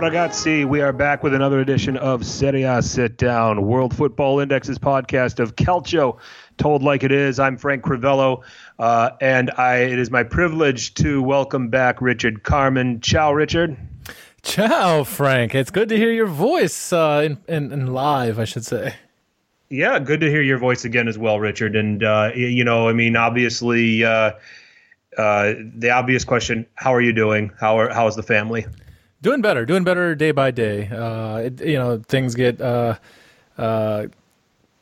Ciao ragazzi, we are back with another edition of Serie A Sit Down, World Football Index's podcast of Calcio, told like it is. I'm Frank Crivello, uh, and I, it is my privilege to welcome back Richard Carmen. Ciao, Richard. Ciao, Frank. It's good to hear your voice uh, in, in, in live, I should say. Yeah, good to hear your voice again as well, Richard. And uh, you know, I mean, obviously, uh, uh, the obvious question: How are you doing? How are how is the family? Doing better, doing better day by day. Uh, it, you know, things get uh, uh,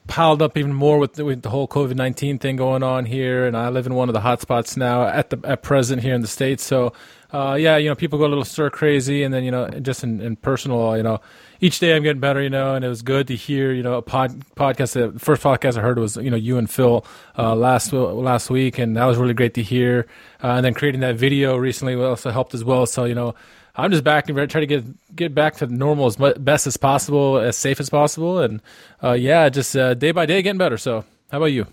piled up even more with the, with the whole COVID nineteen thing going on here, and I live in one of the hotspots now at the at present here in the states. So, uh, yeah, you know, people go a little stir crazy, and then you know, just in, in personal, you know, each day I'm getting better, you know, and it was good to hear, you know, a pod, podcast. The first podcast I heard was you know you and Phil uh, last last week, and that was really great to hear. Uh, and then creating that video recently also helped as well. So you know. I'm just back and trying to get get back to normal as mu- best as possible, as safe as possible, and uh, yeah, just uh, day by day getting better. So, how about you?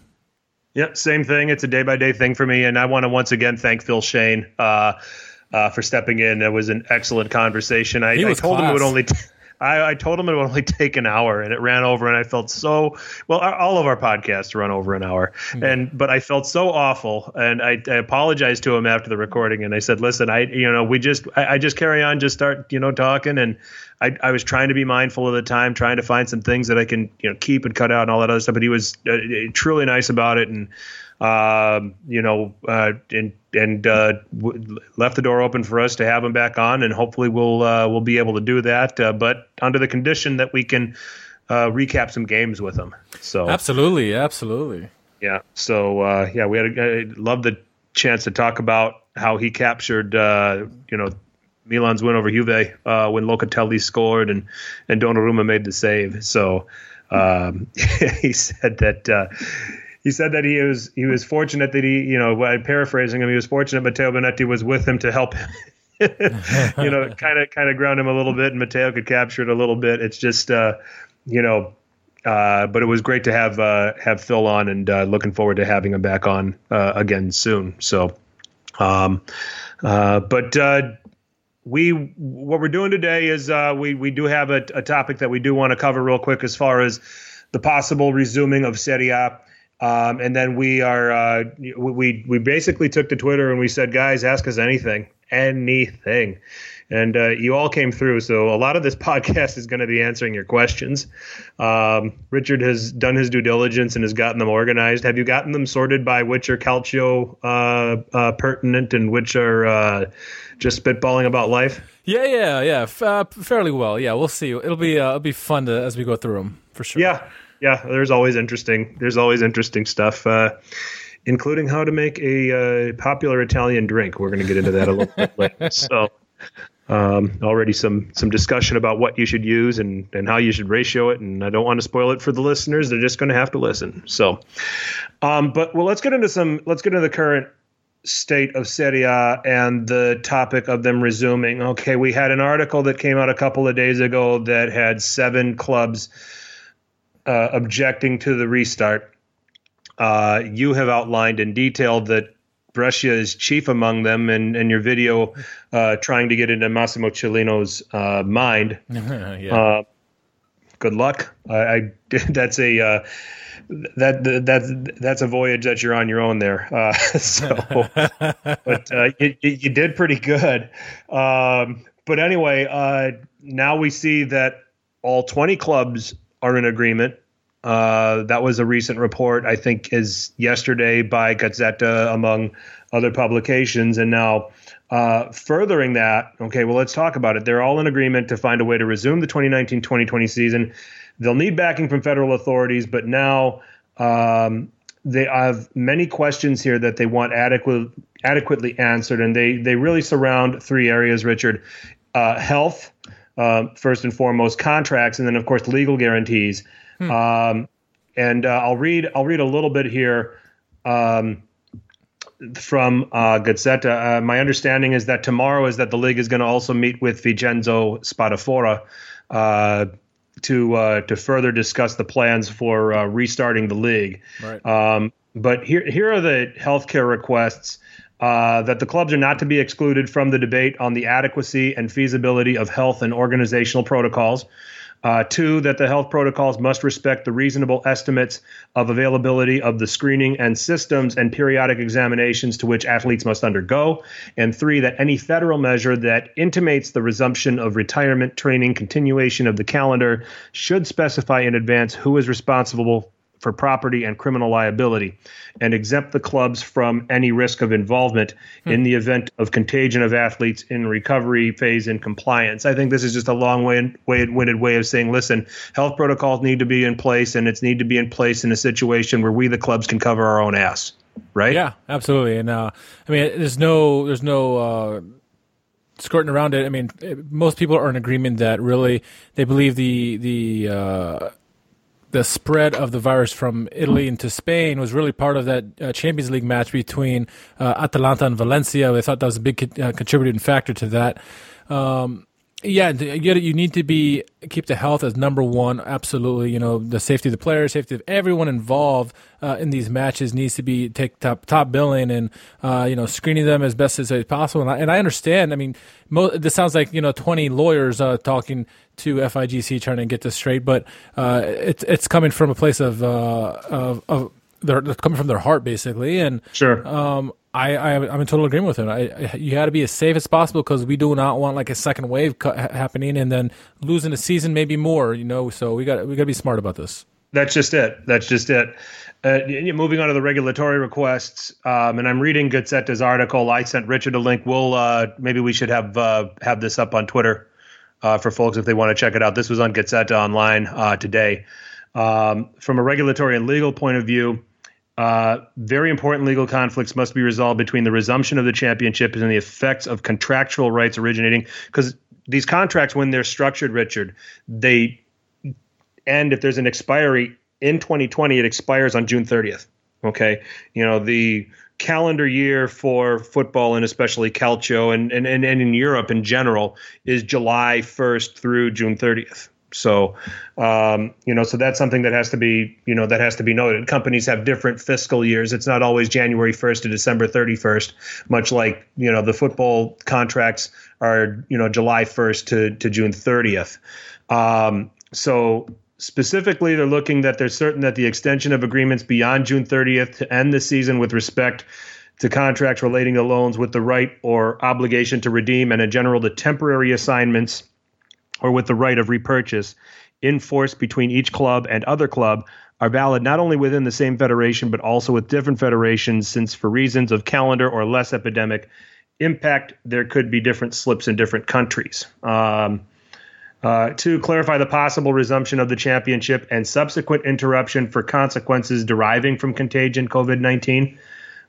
Yep, same thing. It's a day by day thing for me, and I want to once again thank Phil Shane uh, uh, for stepping in. It was an excellent conversation. I, I told him it would only. T- I, I told him it would only take an hour, and it ran over, and I felt so well. our- All of our podcasts run over an hour, and but I felt so awful, and I, I apologized to him after the recording, and I said, "Listen, I you know we just I, I just carry on, just start you know talking, and I, I was trying to be mindful of the time, trying to find some things that I can you know keep and cut out and all that other stuff. But he was uh, truly nice about it, and um, you know, uh, and and uh, w- left the door open for us to have him back on, and hopefully we'll uh, we'll be able to do that, uh, but under the condition that we can uh, recap some games with him. So Absolutely, absolutely. yeah. So uh, yeah, we had a, I love the chance to talk about how he captured uh, you know Milan's win over Juve uh, when Locatelli scored and and Donnarumma made the save. So um, he said that. He said that he was he was fortunate that he you know paraphrasing him he was fortunate Matteo Bonetti was with him to help him you know kind of kind of ground him a little bit and Matteo could capture it a little bit it's just uh, you know uh, but it was great to have uh, have Phil on, and uh, looking forward to having him back on uh, again soon. So, um, uh, but we what we're doing today is we we do have a, a topic that we do want to cover real quick as far as the possible resuming of Serie A. Um, and then we are uh, we we basically took to Twitter and we said, guys, ask us anything, anything, and uh, you all came through. So a lot of this podcast is going to be answering your questions. Um, Richard has done his due diligence and has gotten them organized. Have you gotten them sorted by which are Calcio uh, uh, pertinent and which are uh, just spitballing about life? Yeah, yeah, yeah. F- uh, fairly well. Yeah, we'll see. It'll be uh, it'll be fun to as we go through them for sure. Yeah, yeah. There's always interesting. There's always interesting stuff, uh, including how to make a uh, popular Italian drink. We're going to get into that a little bit later. So, um, already some some discussion about what you should use and and how you should ratio it. And I don't want to spoil it for the listeners. They're just going to have to listen. So, um, but well, let's get into some. Let's get into the current state of Serie A and the topic of them resuming. Okay, we had an article that came out a couple of days ago that had seven clubs uh, objecting to the restart. Uh, you have outlined in detail that Brescia is chief among them, and, and your video uh, trying to get into Massimo Cellino's uh, mind. yeah. Uh, good luck. I, I that's a uh, that that that's a voyage that you're on your own there. Uh, so, but uh, you, you you did pretty good. Um, but anyway, uh, now we see that all 20 clubs are in agreement. Uh, that was a recent report, I think, is yesterday by Gazzetta, among other publications. And now, uh, furthering that, okay, well, let's talk about it. They're all in agreement to find a way to resume the 2019 2020 season. They'll need backing from federal authorities, but now um, they have many questions here that they want adequate, adequately answered. And they, they really surround three areas, Richard uh, health, uh, first and foremost, contracts, and then, of course, legal guarantees. Um, and uh, I'll read I'll read a little bit here um, from uh, Gazzetta. Uh, my understanding is that tomorrow is that the league is going to also meet with Vincenzo Spadafora, uh, to uh, to further discuss the plans for uh, restarting the league. Right. Um, but here here are the healthcare requests. Uh, that the clubs are not to be excluded from the debate on the adequacy and feasibility of health and organizational protocols. Uh, two, that the health protocols must respect the reasonable estimates of availability of the screening and systems and periodic examinations to which athletes must undergo. And three, that any federal measure that intimates the resumption of retirement training continuation of the calendar should specify in advance who is responsible for property and criminal liability and exempt the clubs from any risk of involvement hmm. in the event of contagion of athletes in recovery phase in compliance. I think this is just a long way winded way of saying, listen, health protocols need to be in place and it's need to be in place in a situation where we the clubs can cover our own ass. Right? Yeah, absolutely. And uh, I mean there's no there's no uh skirting around it. I mean, most people are in agreement that really they believe the the uh, the spread of the virus from Italy into Spain was really part of that uh, Champions League match between uh, Atalanta and Valencia. They thought that was a big co- uh, contributing factor to that. Um, yeah, you need to be keep the health as number one. Absolutely, you know the safety of the players, safety of everyone involved uh, in these matches needs to be take top top billing and uh, you know screening them as best as possible. And I, and I understand. I mean, mo- this sounds like you know twenty lawyers uh, talking to FIGC trying to get this straight, but uh, it's it's coming from a place of uh, of, of they're, coming from their heart basically, and sure. Um, I, I am in total agreement with him. I, you got to be as safe as possible because we do not want like a second wave happening and then losing a season, maybe more. You know, so we got we got to be smart about this. That's just it. That's just it. Uh, moving on to the regulatory requests, um, and I'm reading Gazzetta's article. I sent Richard a link. We'll uh, maybe we should have uh, have this up on Twitter uh, for folks if they want to check it out. This was on Gazzetta online uh, today. Um, from a regulatory and legal point of view, uh, very important legal conflicts must be resolved between the resumption of the championship and the effects of contractual rights originating. Because these contracts, when they're structured, Richard, they end if there's an expiry in 2020, it expires on June 30th. Okay, you know the calendar year for football and especially calcio and, and, and, and in Europe in general is July 1st through June 30th. So, um, you know, so that's something that has to be, you know, that has to be noted. Companies have different fiscal years. It's not always January 1st to December 31st, much like, you know, the football contracts are, you know, July 1st to, to June 30th. Um, so specifically, they're looking that they're certain that the extension of agreements beyond June 30th to end the season with respect to contracts relating to loans with the right or obligation to redeem and in general the temporary assignments or with the right of repurchase in force between each club and other club are valid not only within the same federation but also with different federations since for reasons of calendar or less epidemic impact there could be different slips in different countries. Um, uh, to clarify the possible resumption of the championship and subsequent interruption for consequences deriving from contagion COVID 19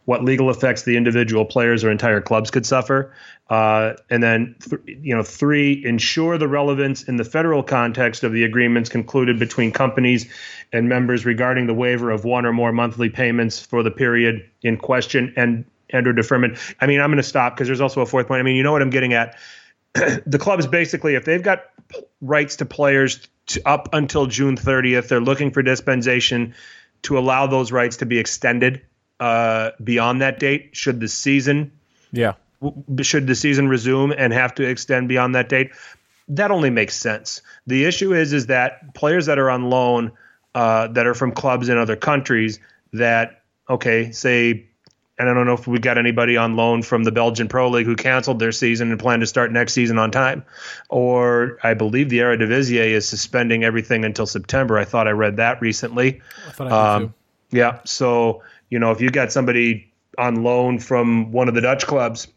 what legal effects the individual players or entire clubs could suffer. Uh, and then, th- you know, three, ensure the relevance in the federal context of the agreements concluded between companies and members regarding the waiver of one or more monthly payments for the period in question and and or deferment. I mean, I'm going to stop because there's also a fourth point. I mean, you know what I'm getting at. the clubs basically, if they've got rights to players to, up until June 30th, they're looking for dispensation to allow those rights to be extended uh, beyond that date should the season yeah should the season resume and have to extend beyond that date that only makes sense the issue is is that players that are on loan uh, that are from clubs in other countries that okay say and I don't know if we got anybody on loan from the Belgian Pro League who canceled their season and plan to start next season on time. Or I believe the Eredivisie is suspending everything until September. I thought I read that recently. I thought I um, yeah. So you know, if you got somebody on loan from one of the Dutch clubs,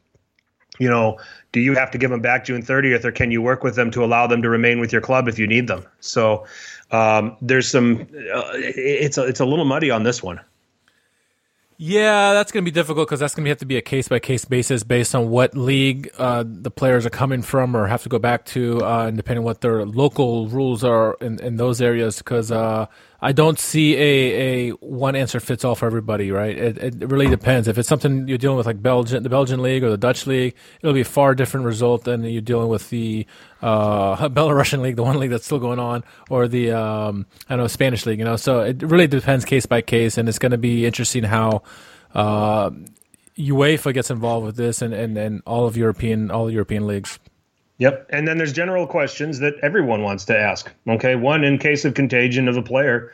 you know, do you have to give them back June 30th, or can you work with them to allow them to remain with your club if you need them? So um, there's some. Uh, it's a, it's a little muddy on this one. Yeah, that's going to be difficult because that's going to have to be a case by case basis based on what league uh, the players are coming from or have to go back to, uh, and depending on what their local rules are in, in those areas. Because uh, I don't see a, a one answer fits all for everybody, right? It, it really depends. If it's something you're dealing with like Belgian, the Belgian league or the Dutch league, it'll be a far different result than you're dealing with the uh, Belarusian league, the one league that's still going on, or the um, I don't know Spanish league. You know, so it really depends case by case, and it's going to be interesting how. Uh, UEFA gets involved with this, and, and, and all of European all European leagues. Yep. And then there's general questions that everyone wants to ask. Okay. One, in case of contagion of a player,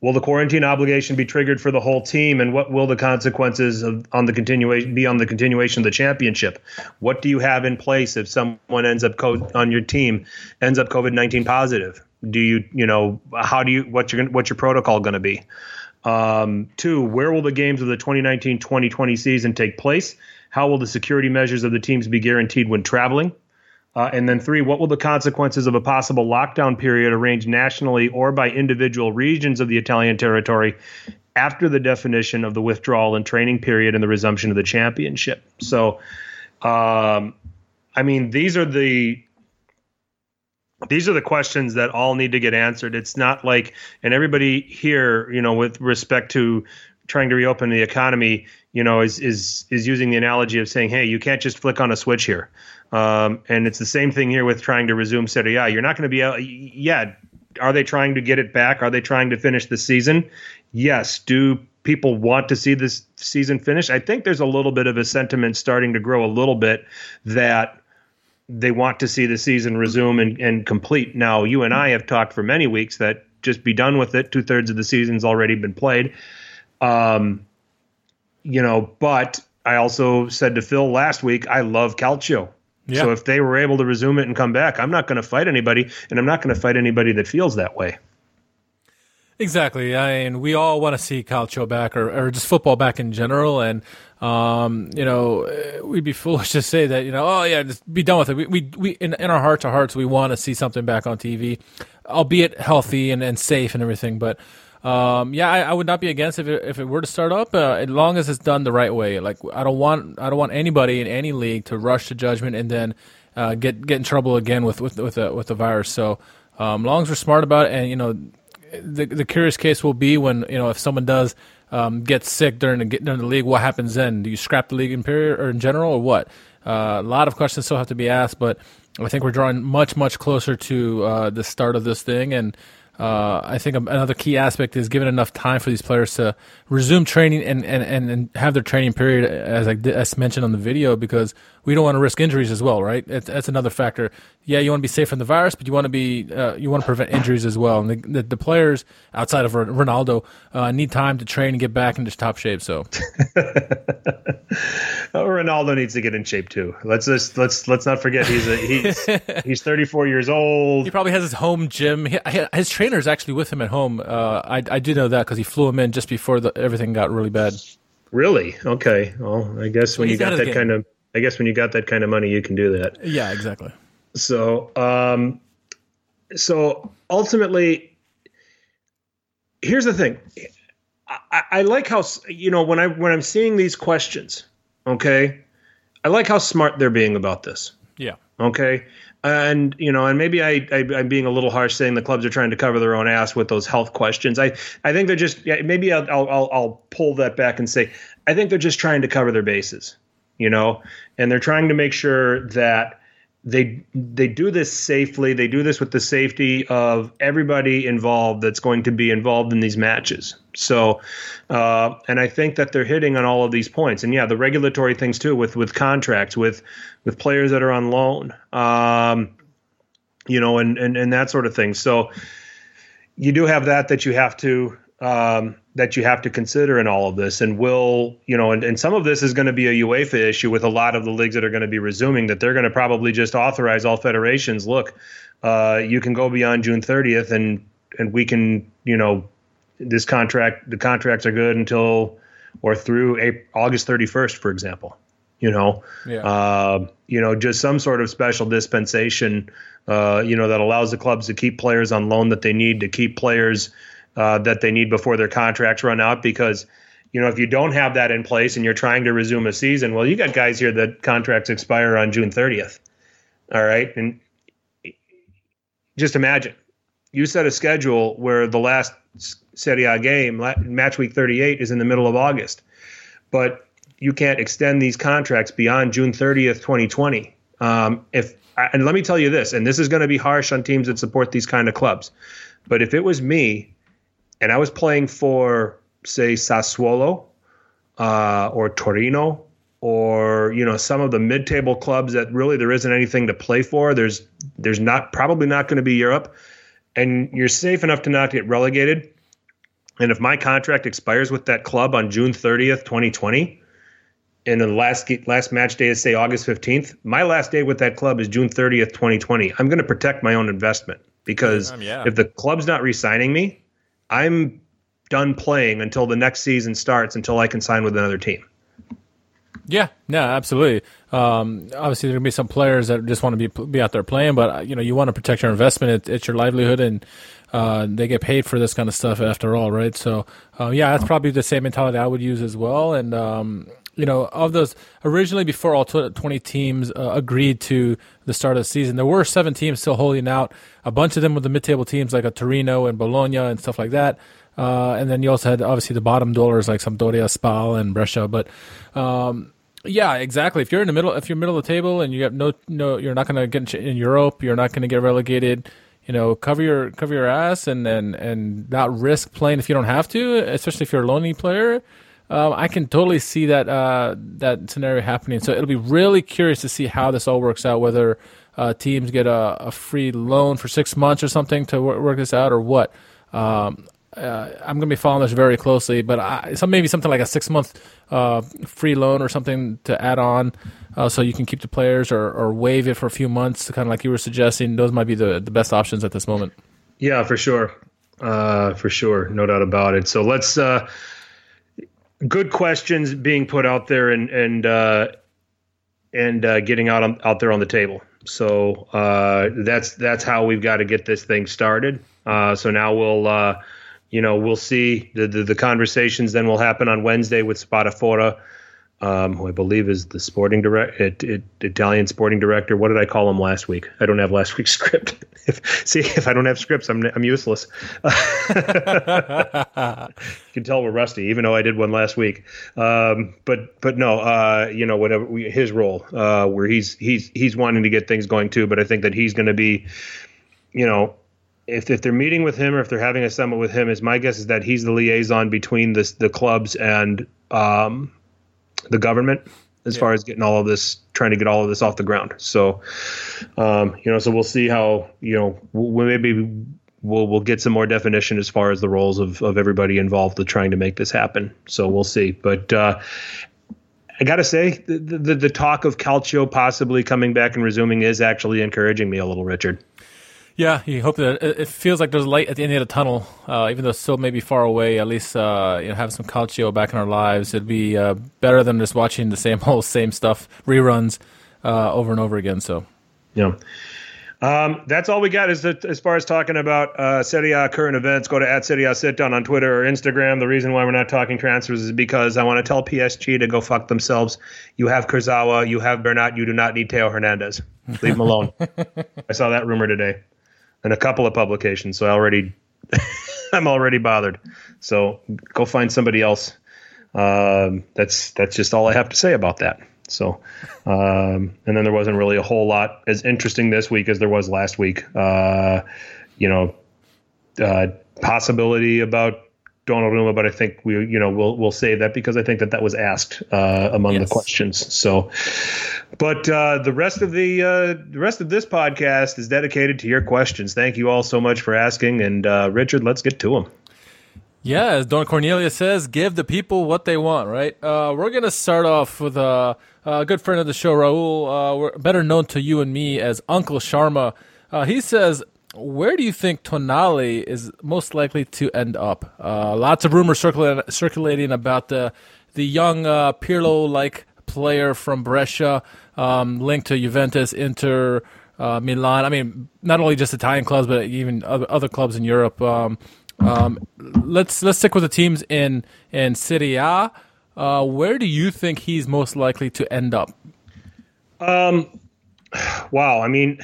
will the quarantine obligation be triggered for the whole team? And what will the consequences of, on the continuation be on the continuation of the championship? What do you have in place if someone ends up co- on your team ends up COVID 19 positive? Do you, you know, how do you, what's your, what's your protocol going to be? Um, two, where will the games of the 2019 2020 season take place? How will the security measures of the teams be guaranteed when traveling? Uh, and then three, what will the consequences of a possible lockdown period arranged nationally or by individual regions of the Italian territory after the definition of the withdrawal and training period and the resumption of the championship? So, um, I mean, these are the these are the questions that all need to get answered. It's not like, and everybody here, you know, with respect to trying to reopen the economy, you know, is is is using the analogy of saying, hey, you can't just flick on a switch here. Um, and it's the same thing here with trying to resume Serie A. You're not going to be able, yeah. Are they trying to get it back? Are they trying to finish the season? Yes. Do people want to see this season finish? I think there's a little bit of a sentiment starting to grow a little bit that they want to see the season resume and, and complete. Now, you and I have talked for many weeks that just be done with it. Two thirds of the season's already been played. Um, you know, but I also said to Phil last week, I love Calcio. Yeah. So if they were able to resume it and come back, I'm not going to fight anybody, and I'm not going to fight anybody that feels that way. Exactly. I mean, we all want to see Calcio back, or, or just football back in general. And um, you know, we'd be foolish to say that you know, oh yeah, just be done with it. We we, we in, in our hearts of hearts, we want to see something back on TV, albeit healthy and, and safe and everything. But um, yeah, I, I, would not be against if it, if it were to start up, uh, as long as it's done the right way. Like I don't want I don't want anybody in any league to rush to judgment and then uh, get get in trouble again with with with the, with the virus. So um, long as we're smart about it, and you know, the the curious case will be when you know if someone does um, get sick during the during the league, what happens then? Do you scrap the league in period or in general, or what? Uh, a lot of questions still have to be asked, but I think we're drawing much much closer to uh, the start of this thing and. Uh, I think another key aspect is giving enough time for these players to resume training and, and, and, have their training period, as I as mentioned on the video, because we don't want to risk injuries as well, right? It's, that's another factor. Yeah, you want to be safe from the virus, but you want to be uh, you want to prevent injuries as well. And the, the, the players outside of Ronaldo uh, need time to train and get back into top shape. So Ronaldo needs to get in shape too. Let's just let's let's not forget he's a, he's he's 34 years old. He probably has his home gym. His trainer is actually with him at home. Uh, I I do know that because he flew him in just before the, everything got really bad. Really? Okay. Well, I guess when you got that kind of I guess when you got that kind of money, you can do that. Yeah, exactly. So, um, so ultimately, here's the thing. I, I like how you know when I when I'm seeing these questions. Okay, I like how smart they're being about this. Yeah. Okay. And you know, and maybe I, I am being a little harsh saying the clubs are trying to cover their own ass with those health questions. I I think they're just yeah, maybe I'll, I'll I'll pull that back and say I think they're just trying to cover their bases you know, and they're trying to make sure that they they do this safely. They do this with the safety of everybody involved that's going to be involved in these matches. So, uh, and I think that they're hitting on all of these points. And yeah, the regulatory things too, with with contracts, with with players that are on loan, um, you know, and and and that sort of thing. So, you do have that that you have to um, that you have to consider in all of this. And will, you know, and, and some of this is going to be a UEFA issue with a lot of the leagues that are going to be resuming, that they're going to probably just authorize all federations look, uh, you can go beyond June 30th and, and we can, you know, this contract, the contracts are good until or through April, August 31st, for example. You know, yeah. uh, you know, just some sort of special dispensation, uh, you know, that allows the clubs to keep players on loan that they need to keep players uh, that they need before their contracts run out because you know if you don't have that in place and you're trying to resume a season well you got guys here that contracts expire on june 30th all right and just imagine you set a schedule where the last Serie A game, match week 38 is in the middle of August, but you can't extend these contracts beyond June 30th, 2020. Um, if and let me tell you this, and this is going to be harsh on teams that support these kind of clubs, but if it was me, and I was playing for say Sassuolo uh, or Torino or you know some of the mid-table clubs that really there isn't anything to play for. There's there's not probably not going to be Europe, and you're safe enough to not get relegated. And if my contract expires with that club on June 30th, 2020, and the last last match day is say August 15th, my last day with that club is June 30th, 2020. I'm going to protect my own investment because um, yeah. if the club's not re-signing me, I'm done playing until the next season starts until I can sign with another team. Yeah, no, absolutely. Um, obviously, there are gonna be some players that just want to be be out there playing, but uh, you know, you want to protect your investment. It, it's your livelihood, and uh, they get paid for this kind of stuff after all, right? So, uh, yeah, that's probably the same mentality I would use as well. And um, you know, of those originally before all twenty teams uh, agreed to the start of the season, there were seven teams still holding out. A bunch of them were the mid-table teams like a Torino and Bologna and stuff like that. Uh, and then you also had obviously the bottom dwellers like Sampdoria, Spal, and Brescia. But um, yeah, exactly. If you're in the middle, if you're middle of the table and you have no, no, you're not going to get in Europe. You're not going to get relegated. You know, cover your cover your ass and and and not risk playing if you don't have to, especially if you're a lonely player. Um, I can totally see that uh, that scenario happening. So it'll be really curious to see how this all works out. Whether uh, teams get a, a, free loan for six months or something to work, work this out, or what. Um, uh, I'm going to be following this very closely, but I, some maybe something like a six month uh, free loan or something to add on, uh, so you can keep the players or, or waive it for a few months, kind of like you were suggesting. Those might be the the best options at this moment. Yeah, for sure, uh, for sure, no doubt about it. So let's uh, good questions being put out there and and uh, and getting out on, out there on the table. So that's that's how we've got to get this thing started. so now we'll you know, we'll see the, the, the conversations then will happen on Wednesday with Spadafora, um, who I believe is the sporting director, it, it, Italian sporting director. What did I call him last week? I don't have last week's script. if, see, if I don't have scripts, I'm I'm useless. you can tell we're rusty, even though I did one last week. Um, but but no, uh, you know, whatever we, his role, uh, where he's he's he's wanting to get things going too. But I think that he's going to be, you know, if if they're meeting with him or if they're having a summit with him, is my guess is that he's the liaison between this the clubs and um, the government as yeah. far as getting all of this, trying to get all of this off the ground. So, um, you know, so we'll see how you know we maybe we'll we'll get some more definition as far as the roles of of everybody involved with trying to make this happen. So we'll see, but. Uh, I gotta say, the, the, the talk of Calcio possibly coming back and resuming is actually encouraging me a little, Richard. Yeah, you hope that it feels like there's light at the end of the tunnel, uh, even though it's still maybe far away. At least uh, you know have some calcio back in our lives. It'd be uh, better than just watching the same whole same stuff reruns uh, over and over again. So, yeah. Um, that's all we got as, as far as talking about uh, Serie A current events. Go to at Serie A Sit Down on Twitter or Instagram. The reason why we're not talking transfers is because I want to tell PSG to go fuck themselves. You have Kurzawa, you have Bernat, you do not need Theo Hernandez. Leave them alone. I saw that rumor today and a couple of publications. So I already, I'm already bothered. So go find somebody else. Um, that's that's just all I have to say about that. So, um, and then there wasn't really a whole lot as interesting this week as there was last week. Uh, you know, uh, possibility about Donnarumma, but I think we, you know, we'll we'll save that because I think that that was asked uh, among yes. the questions. So, but uh, the rest of the uh, the rest of this podcast is dedicated to your questions. Thank you all so much for asking, and uh, Richard, let's get to them. Yeah, as Don Cornelia says, give the people what they want. Right. Uh, we're gonna start off with a, a, good friend of the show, Raul, uh, better known to you and me as Uncle Sharma. he says where do you think Tonali is most likely to end up? Uh, lots of rumors circulating, circulating about the the young uh, Pirlo-like player from Brescia, um, linked to Juventus, Inter, uh, Milan. I mean, not only just Italian clubs, but even other, other clubs in Europe. Um, um, let's let's stick with the teams in in Serie A. Uh, where do you think he's most likely to end up? Um, wow. I mean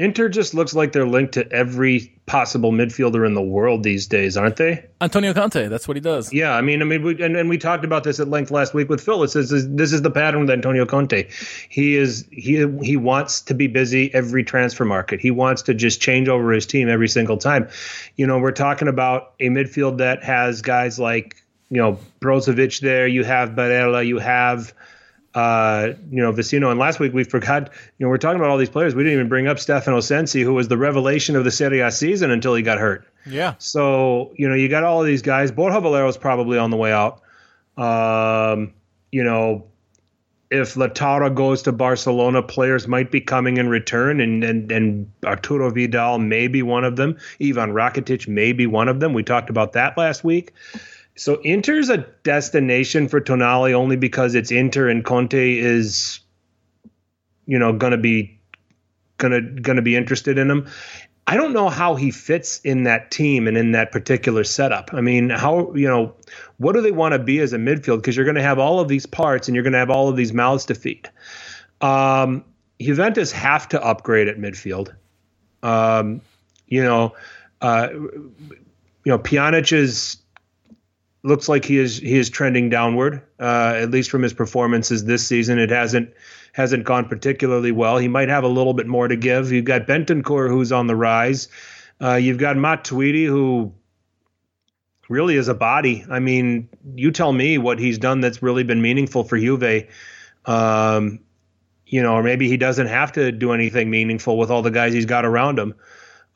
Inter just looks like they're linked to every possible midfielder in the world these days, aren't they? Antonio Conte, that's what he does. Yeah, I mean, I mean, we, and, and we talked about this at length last week with Phil. This is this is the pattern with Antonio Conte. He is he he wants to be busy every transfer market. He wants to just change over his team every single time. You know, we're talking about a midfield that has guys like you know Brozovic there. You have Barella. You have uh, you know, Vecino. And last week we forgot, you know, we're talking about all these players. We didn't even bring up Stefano Sensi, who was the revelation of the Serie A season until he got hurt. Yeah. So, you know, you got all of these guys. Borja Valero is probably on the way out. Um, you know, if Lautaro goes to Barcelona, players might be coming in return, and, and, and Arturo Vidal may be one of them. Ivan Rakitic may be one of them. We talked about that last week. So Inter's a destination for Tonali only because it's Inter and Conte is, you know, gonna be gonna gonna be interested in him. I don't know how he fits in that team and in that particular setup. I mean, how you know, what do they want to be as a midfield? Because you're going to have all of these parts and you're going to have all of these mouths to feed. Um, Juventus have to upgrade at midfield. Um, you know, uh, you know, Pjanic is looks like he is he is trending downward, uh, at least from his performances this season. It hasn't hasn't gone particularly well. He might have a little bit more to give. You've got Bentancur who's on the rise. Uh, you've got Matuidi who really is a body. I mean, you tell me what he's done that's really been meaningful for Juve. Um, you know, or maybe he doesn't have to do anything meaningful with all the guys he's got around him.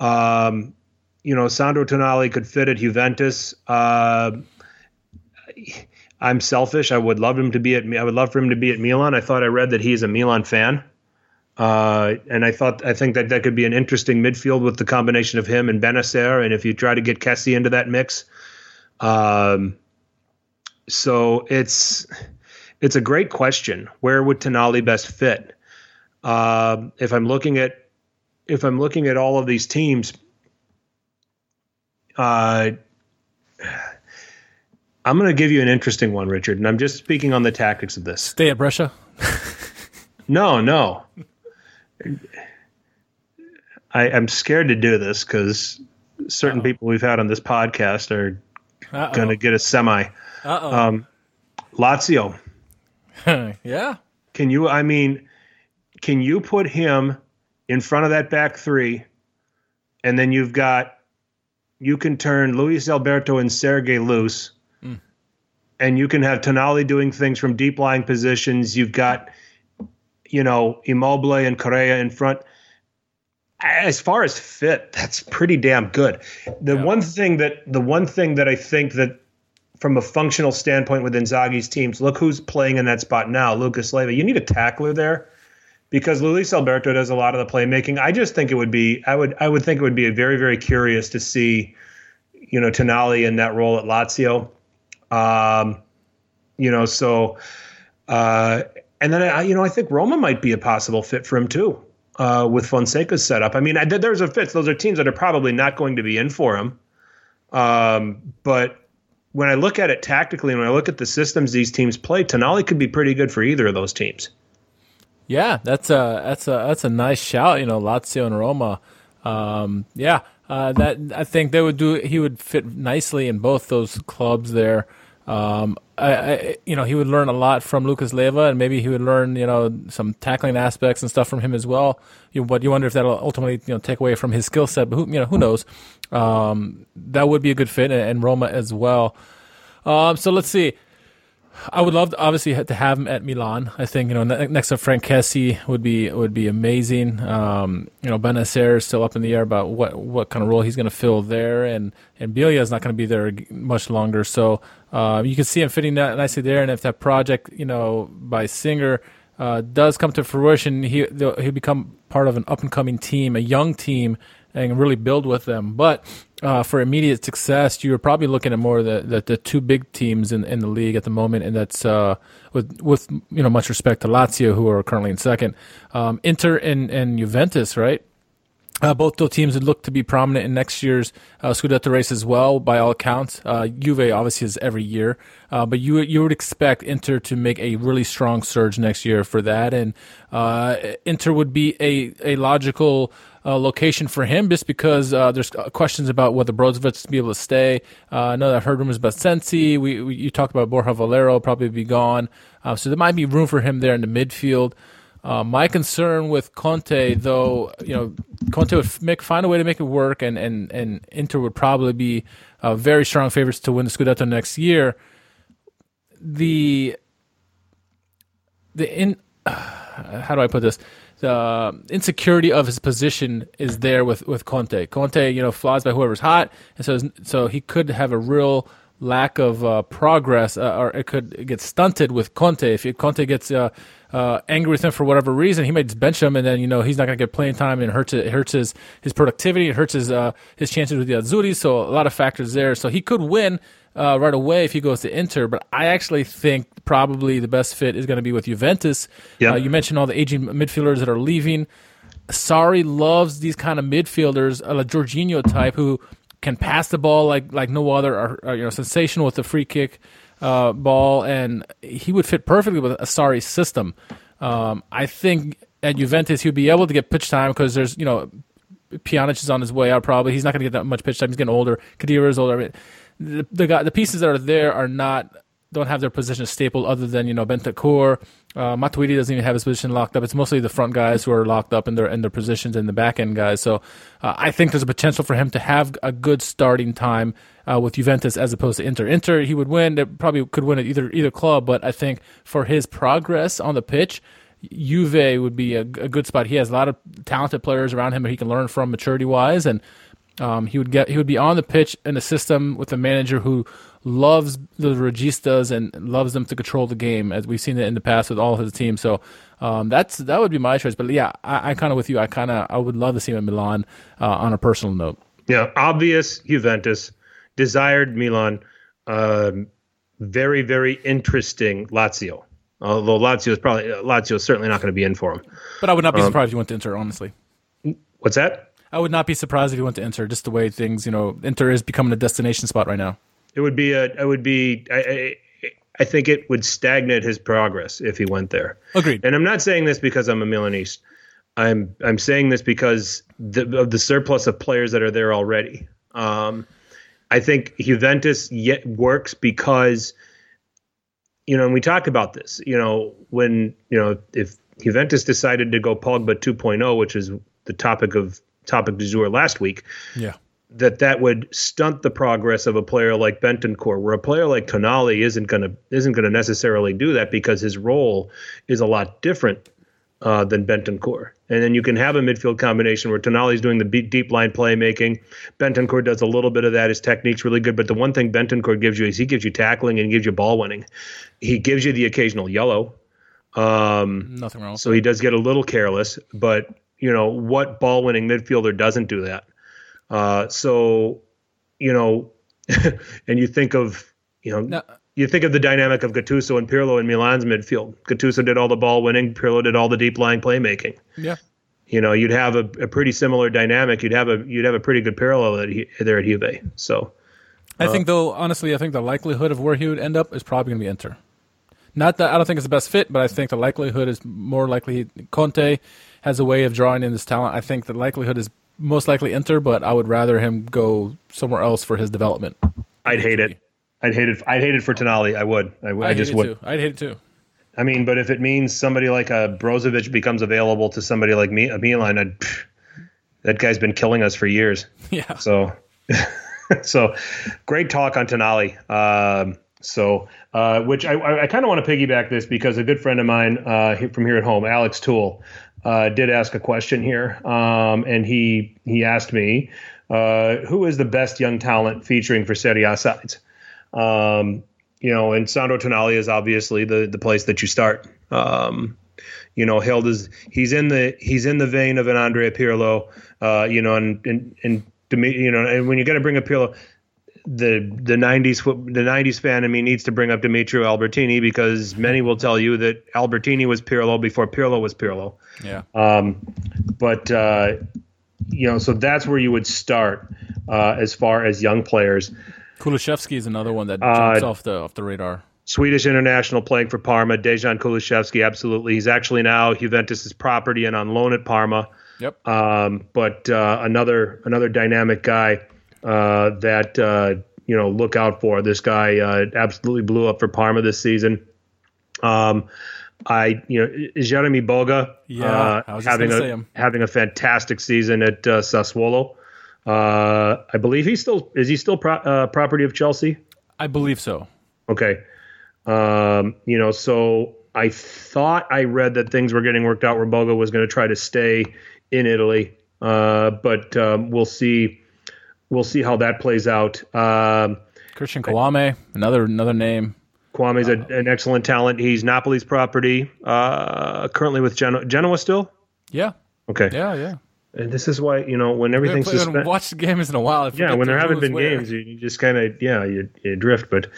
Um, you know, Sandro Tonali could fit at Juventus. Uh, I'm selfish. I would love him to be at. I would love for him to be at Milan. I thought I read that he's a Milan fan, uh, and I thought I think that that could be an interesting midfield with the combination of him and Bennacer. And if you try to get Kessie into that mix, um, so it's it's a great question. Where would Tonali best fit? Uh, if I'm looking at if I'm looking at all of these teams, uh, I'm going to give you an interesting one, Richard, and I'm just speaking on the tactics of this. Stay at Brescia. no, no. I, am scared to do this because certain Uh-oh. people we've had on this podcast are going to get a semi. Uh-oh. Um, Lazio. yeah. Can you? I mean, can you put him in front of that back three, and then you've got you can turn Luis Alberto and Sergej loose and you can have Tonali doing things from deep lying positions. You've got, you know, Immobile and Correa in front. As far as fit, that's pretty damn good. The yeah. one thing that the one thing that I think that from a functional standpoint with Inzaghi's teams, look who's playing in that spot now, Lucas Leiva. You need a tackler there because Luis Alberto does a lot of the playmaking. I just think it would be I would I would think it would be very very curious to see, you know, Tonali in that role at Lazio. Um, you know, so uh, and then I, you know, I think Roma might be a possible fit for him too. Uh, with Fonseca's setup, I mean, I, there's a fit. Those are teams that are probably not going to be in for him. Um, but when I look at it tactically, and when I look at the systems these teams play, Tonali could be pretty good for either of those teams. Yeah, that's a that's a that's a nice shout. You know, Lazio and Roma. Um, yeah, uh, that I think they would do. He would fit nicely in both those clubs there. Um, I, I, you know, he would learn a lot from Lucas Leiva, and maybe he would learn, you know, some tackling aspects and stuff from him as well. You, but you wonder if that'll ultimately, you know, take away from his skill set. But who, you know, who knows? Um, that would be a good fit, and, and Roma as well. Um, so let's see. I would love, to, obviously, to have him at Milan. I think you know next to Franck Kessie would be would be amazing. Um, you know, Bennacer is still up in the air about what what kind of role he's going to fill there, and and Biglia is not going to be there much longer. So uh, you can see him fitting that nicely there. And if that project, you know, by Singer uh, does come to fruition, he he'll become part of an up and coming team, a young team, and really build with them. But uh, for immediate success, you're probably looking at more the, the, the two big teams in, in the league at the moment, and that's uh, with with you know much respect to Lazio, who are currently in second, um, Inter and, and Juventus, right? Uh, both those teams would look to be prominent in next year's uh, Scudetto race as well, by all accounts. Uh, Juve obviously is every year, uh, but you you would expect Inter to make a really strong surge next year for that, and uh, Inter would be a a logical uh, location for him just because uh, there's questions about whether Brozovic will be able to stay. I know that I've heard rumors about Sensi. We, we, you talked about Borja Valero probably be gone, so there might be room for him there in the midfield. Uh, my concern with Conte, though, you know, Conte would make find a way to make it work, and and and Inter would probably be uh, very strong favorites to win the Scudetto next year. The the in how do I put this? The insecurity of his position is there with with Conte. Conte, you know, flies by whoever's hot, and so so he could have a real lack of uh, progress, uh, or it could get stunted with Conte if Conte gets uh, uh, angry with him for whatever reason, he might just bench him, and then you know he's not going to get playing time, and it hurts it hurts his his productivity, it hurts his uh, his chances with the Azzurri. So a lot of factors there. So he could win uh, right away if he goes to Inter, but I actually think probably the best fit is going to be with Juventus. Yeah. You mentioned all the aging midfielders that are leaving. Sarri loves these kind of midfielders, a Jorginho type who can pass the ball like like no other, are, are you know sensational with the free kick uh, ball, and he would fit perfectly with a Sarri system. Um, I think at Juventus he'd be able to get pitch time because there's you know Pjanic is on his way out. Probably he's not going to get that much pitch time. He's getting older. Khedira is older. I mean, the, the the pieces that are there are not don't have their position stapled other than you know Bentancur. Uh, Matuidi doesn't even have his position locked up. It's mostly the front guys who are locked up in their in their positions and the back end guys. So uh, I think there's a potential for him to have a good starting time uh, with Juventus as opposed to Inter. Inter he would win. They probably could win at either either club, but I think for his progress on the pitch. Juve would be a, a good spot. He has a lot of talented players around him that he can learn from maturity wise, and um, he would get he would be on the pitch in a system with a manager who loves the registas and loves them to control the game, as we've seen it in the past with all his teams. So um, that's that would be my choice. But yeah, I, I kind of with you. I kind of I would love to see him in Milan uh, on a personal note. Yeah, obvious Juventus, desired Milan, um, very very interesting Lazio. Although Lazio is probably Lazio is certainly not going to be in for him. But I would not be surprised if you went to Inter. Honestly, What's that? I would not be surprised if you went to Inter. Just the way things, you know, Inter is becoming a destination spot right now. It would be a. It would be. I, I, I think it would stagnate his progress if he went there. Agreed. And I'm not saying this because I'm a Milanese. I'm I'm saying this because the, of the surplus of players that are there already. Um, I think Juventus yet works because, you know, and we talked about this. You know, when you know if Juventus decided to go Pogba 2.0, which is the topic of topic du jour last week, Yeah. That that would stunt the progress of a player like Bentancur, where a player like Tonali isn't gonna isn't gonna necessarily do that because his role is a lot different uh, than Bentancur. And then you can have a midfield combination where Tonali's doing the deep, line playmaking. Bentancur does a little bit of that. His technique's really good, but the one thing Bentancur gives you is he gives you tackling and he gives you ball winning. He gives you the occasional yellow. Um, Nothing wrong. so he does get a little careless, but you know what ball winning midfielder doesn't do that? Uh, so you know, and you think of you know Now- you think of the dynamic of Gattuso and Pirlo in Milan's midfield. Gattuso did all the ball winning, Pirlo did all the deep lying playmaking. yeah. You know, you'd have a, a pretty similar dynamic. You'd have a you'd have a pretty good parallel at, there at Juve. So I think though, honestly, I think the likelihood of where he would end up is probably going to be Inter. Not that I don't think it's the best fit, but I think the likelihood is more likely Conte has a way of drawing in this talent. I think the likelihood is most likely Inter, but I would rather him go somewhere else for his development. I'd hate it. I'd hate it. I'd hate it for Tonali. I would. I, would. I, just would. too. I'd hate it too. I mean, but if it means somebody like a Brozovic becomes available to somebody like me, a Milan, I'd, pff, that guy's been killing us for years. Yeah. So, so great talk on Tonali. Um, so, uh, which I, I, I kind of want to piggyback this because a good friend of mine uh, from here at home, Alex Toole, uh, did ask a question here, um, and he he asked me, uh, who is the best young talent featuring for Serie A sides? Um, you know, and Sandro Tonali is obviously the the place that you start. Um, you know, Hild is he's in the he's in the vein of an Andrea Pirlo. Uh, you know, and and and you know, and when you're going to bring up Pirlo, the the '90s the '90s fan in me needs to bring up Demetrio Albertini because many will tell you that Albertini was Pirlo before Pirlo was Pirlo. Yeah. Um, but uh, you know, so that's where you would start uh, as far as young players. Kulusevski is another one that Uh, jumps off the off the radar. Swedish international playing for Parma, Dejan Kulusevski, absolutely. He's actually now Juventus's property and on loan at Parma. Yep. Um, but uh, another another dynamic guy uh, that uh, you know look out for. This guy uh, absolutely blew up for Parma this season. Um, I you know Jérémie Boga, Yeah, uh, I was having a say him. having a fantastic season at uh, Sassuolo. Uh, I believe he's still is he still pro- uh, property of Chelsea? I believe so. Okay. Um, you know, so I thought I read that things were getting worked out where Boga was going to try to stay in Italy. Uh, but um, we'll see. We'll see how that plays out. Um, Christian Kouamé, another another name. Kouamé's a, an excellent talent. He's Napoli's property. Uh, currently with Genoa, Genoa still. Yeah, Okay. yeah, yeah. And this is why you know when everything's haven't suspended. watched the games in a while. Yeah when there haven't been where. games you, you just kind of yeah you, you drift but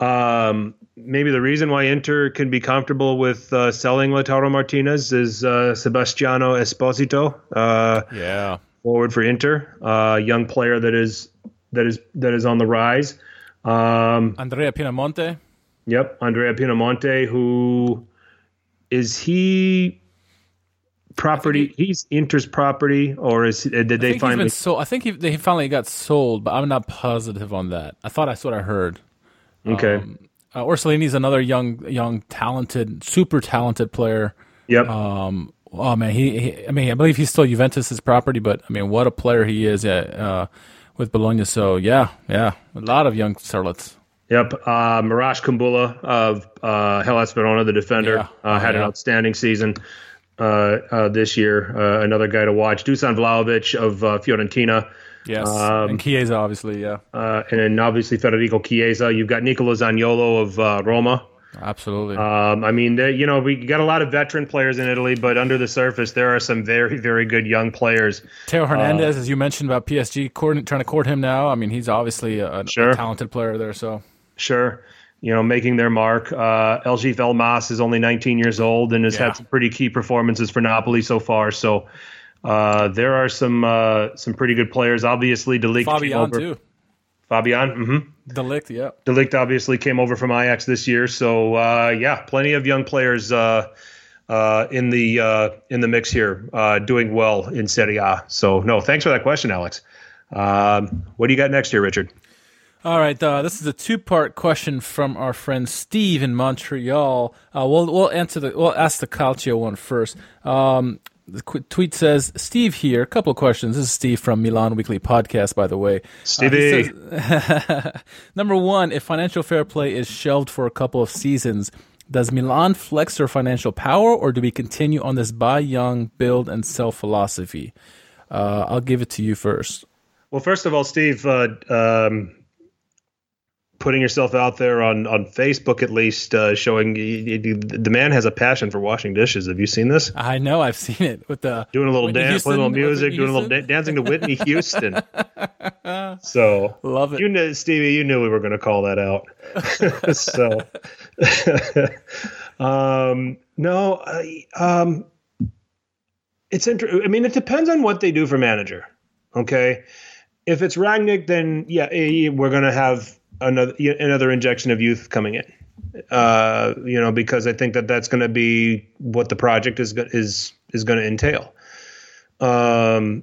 um, maybe the reason why inter can be comfortable with uh, selling lautaro martinez is uh, sebastiano esposito uh, Yeah, forward for inter uh, young player that is that is that is on the rise um, Andrea Pinamonti. yep andrea pinamonti who is he property he's inter's property or is uh, did I they finally so. I think he, they finally got sold, but I'm not positive on that. I thought that's what I heard. okay Um, uh, Orsolini's another young, young, talented, super talented player. yep Um, oh man, he, he. I mean, I believe he's still Juventus's property, but I mean, what a player he is at, uh, with Bologna. So yeah, yeah, a lot of young starlets. Yep. Uh, Marash Kumbulla of uh, Hellas Verona, the defender, Yeah. uh, had an Yeah. outstanding season uh, uh, this year. Uh, another guy to watch. Dusan Vlahovic of uh, Fiorentina. Yes, Um, and Chiesa, obviously, yeah, Uh, and then obviously Federico Chiesa. You've got Nicolo Zaniolo of uh, Roma. Absolutely. Um, I mean, they, you know, we got a lot of veteran players in Italy, but under the surface, there are some very, very good young players. Theo Hernandez, as you mentioned about PSG, court, trying to court him now. I mean, he's obviously a, a talented player there. So Sure. You know, making their mark. Uh, Eljif Elmas is only 19 years old and has Yeah. had some pretty key performances for Napoli so far. So uh, there are some uh, some pretty good players. Obviously, de Ligt came Fabian over. too. Fabian. hmm de Ligt, yeah. de Ligt obviously came over from Ajax this year. So uh, yeah, plenty of young players uh, uh, in the uh, in the mix here, uh, doing well in Serie A. So no, thanks for that question, Alex. Um, what do you got next here, Richard? All right, uh, this is a two-part question from our friend Steve in Montreal. Uh, we'll we'll answer the we'll ask the Calcio one first. Um, the tweet says, "Steve here. A couple of questions. This is Steve from Milan Weekly Podcast, by the way. Uh, says- Number one, if financial fair play is shelved for a couple of seasons, does Milan flex their financial power, or do we continue on this buy young, build, and sell philosophy? Uh, I'll give it to you first. Well, first of all, Steve, uh, um, putting yourself out there on, on Facebook at least, uh, showing the man has a passion for washing dishes. Have you seen this? I know I've seen it with the Doing a little Whitney dance, playing a little Houston, music, doing a little da- dancing to Whitney Houston. so Love it. you knew, Stevie, you knew we were going to call that out. so, um, no, I, um, it's interesting. I mean, it depends on what they do for manager. Okay, if it's Rangnick, then yeah, eh, we're going to have another another injection of youth coming in. Uh, you know, because I think that that's going to be what the project is is is going to entail. Um,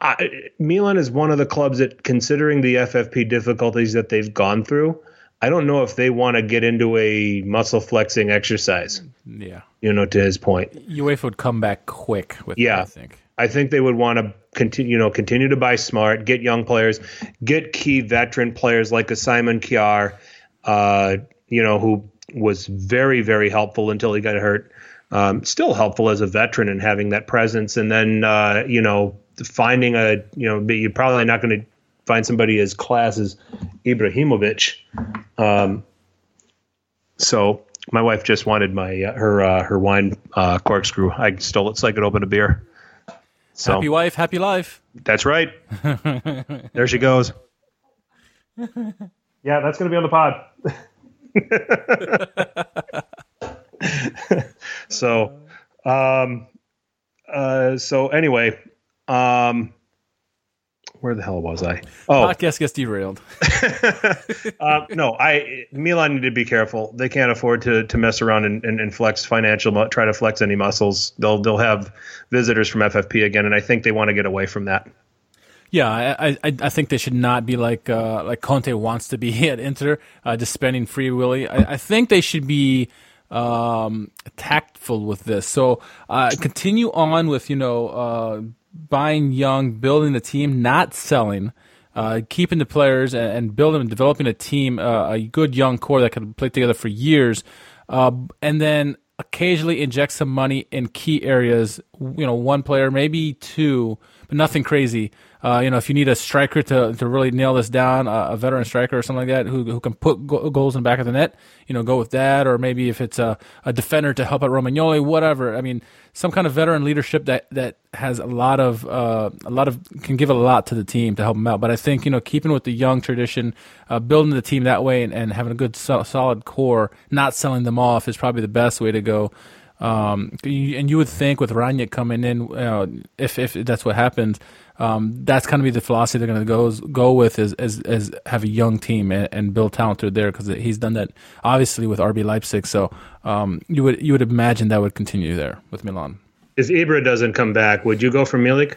I, Milan is one of the clubs that, considering the FFP difficulties that they've gone through, I don't know if they want to get into a muscle flexing exercise. Yeah. You know, to his point, UEFA would come back quick with Yeah. that, I think. I think they would want to continue, you know, continue to buy smart, get young players, get key veteran players like a Simon Kjær, uh, you know, who was very, very helpful until he got hurt. Um, still helpful as a veteran and having that presence, and then uh, you know, finding a, you know, you're probably not going to find somebody as class as Ibrahimovic. Um, so my wife just wanted my uh, her uh, her wine uh, corkscrew. I stole it so I could open a beer. So Happy wife, happy life. that's right. there she goes. Yeah, that's going to be on the pod. so, um, uh, so anyway, Um, where the hell was I? Oh, Podcast gets derailed. uh, no, I Milan need to be careful. They can't afford to to mess around and, and, and flex financial, try to flex any muscles. They'll they'll have visitors from FFP again, and I think they want to get away from that. Yeah, I, I I think they should not be like uh, like Conte wants to be at Inter, uh, just spending free willy. I, I think they should be um, tactful with this. So uh, continue on with you know uh, buying young, building the team, not selling, uh, keeping the players and, and building and developing a team, uh, a good young core that can play together for years, uh, and then occasionally inject some money in key areas. You know, one player, maybe two, but nothing crazy. Uh, you know, if you need a striker to, to really nail this down, uh, a veteran striker or something like that who, who can put go- goals in the back of the net, you know, go with that. Or maybe if it's a, a defender to help out Romagnoli, whatever. I mean, some kind of veteran leadership that, that has a lot of uh, a lot of can give a lot to the team to help them out. But I think you know, keeping with the young tradition, uh, building the team that way, and, and having a good so- solid core, not selling them off is probably the best way to go. Um, and you would think with Rangnick coming in, uh, if if that's what happens, um, that's kind of be the philosophy they're going to go go with is, is is have a young team and, and build talent through there because he's done that obviously with RB Leipzig. So um, you would you would imagine that would continue there with Milan. If Ibra doesn't come back, would you go for Milik?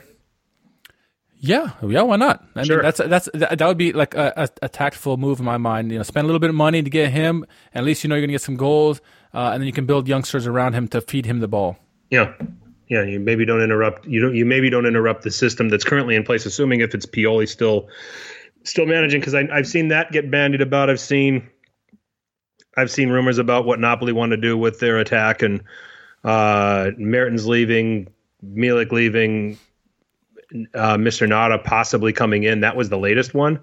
Yeah, yeah, why not? I Sure. mean, that's that's that, that would be like a, a, a tactful move in my mind. You know, spend a little bit of money to get him. At least you know you're gonna get some goals, uh, and then you can build youngsters around him to feed him the ball. Yeah, yeah. You maybe don't interrupt. You don't. You maybe don't interrupt the system that's currently in place. Assuming if it's Pioli still still managing, because I've seen that get bandied about. I've seen I've seen rumors about what Napoli want to do with their attack, and uh, Mertens leaving, Milik leaving, uh, Mr. Nada possibly coming in. That was the latest one.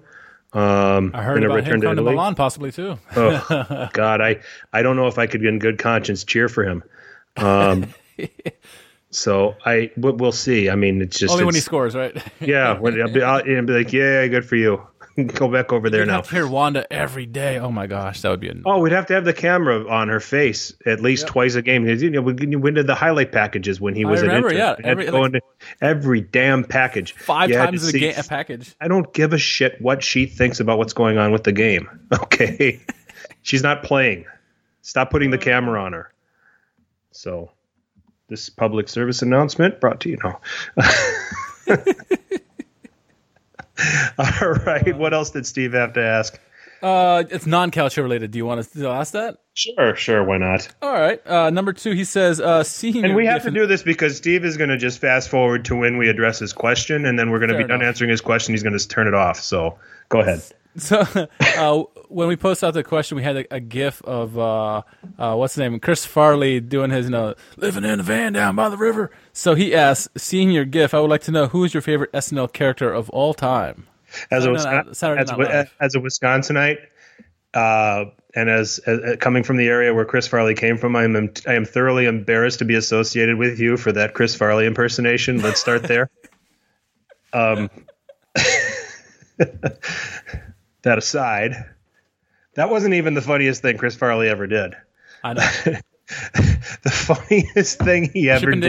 Um, I heard about return him to Italy. Milan possibly too. Oh God, I I don't know if I could in good conscience cheer for him. Um, so I but we'll see. I mean, it's just Only when he it's- scores, right? yeah. When I'll be, I'll, and be like, yeah, good for you. Go back over there You'd now. hear Wanda every day. Oh my gosh, that would be a Oh, we'd have to have the camera on her face at least twice a game. You know, we did the highlight packages when he was I remember, yeah, every- like- every damn package. five You times a, game, a package. I don't give a shit what she thinks about what's going on with the game. Okay, she's not playing. Stop putting the camera on her. So, this public service announcement brought to you now. All right. What else did Steve have to ask? Uh, it's non-Calcio related. Do you want to ask that? Sure, sure. Why not? All right. Uh, number two, he says, uh, seeing And we have to do this because Steve is going to just fast forward to when we address his question, and then we're going to Fair be done answering his question. He's going to turn it off. So go ahead. So uh, when we post out the question, we had a, a GIF of uh, uh, what's his name, Chris Farley doing his, you know, living in a van down by the river. So he asks, seeing your GIF, I would like to know who is your favorite SNL character of all time. as a, Wisconsin, Saturday as, a- as a Wisconsinite, uh, and as, as coming from the area where Chris Farley came from, I am I am thoroughly embarrassed to be associated with you for that Chris Farley impersonation. Let's start there. um, that aside, that wasn't even the funniest thing Chris Farley ever did. I know. The funniest thing he ever did.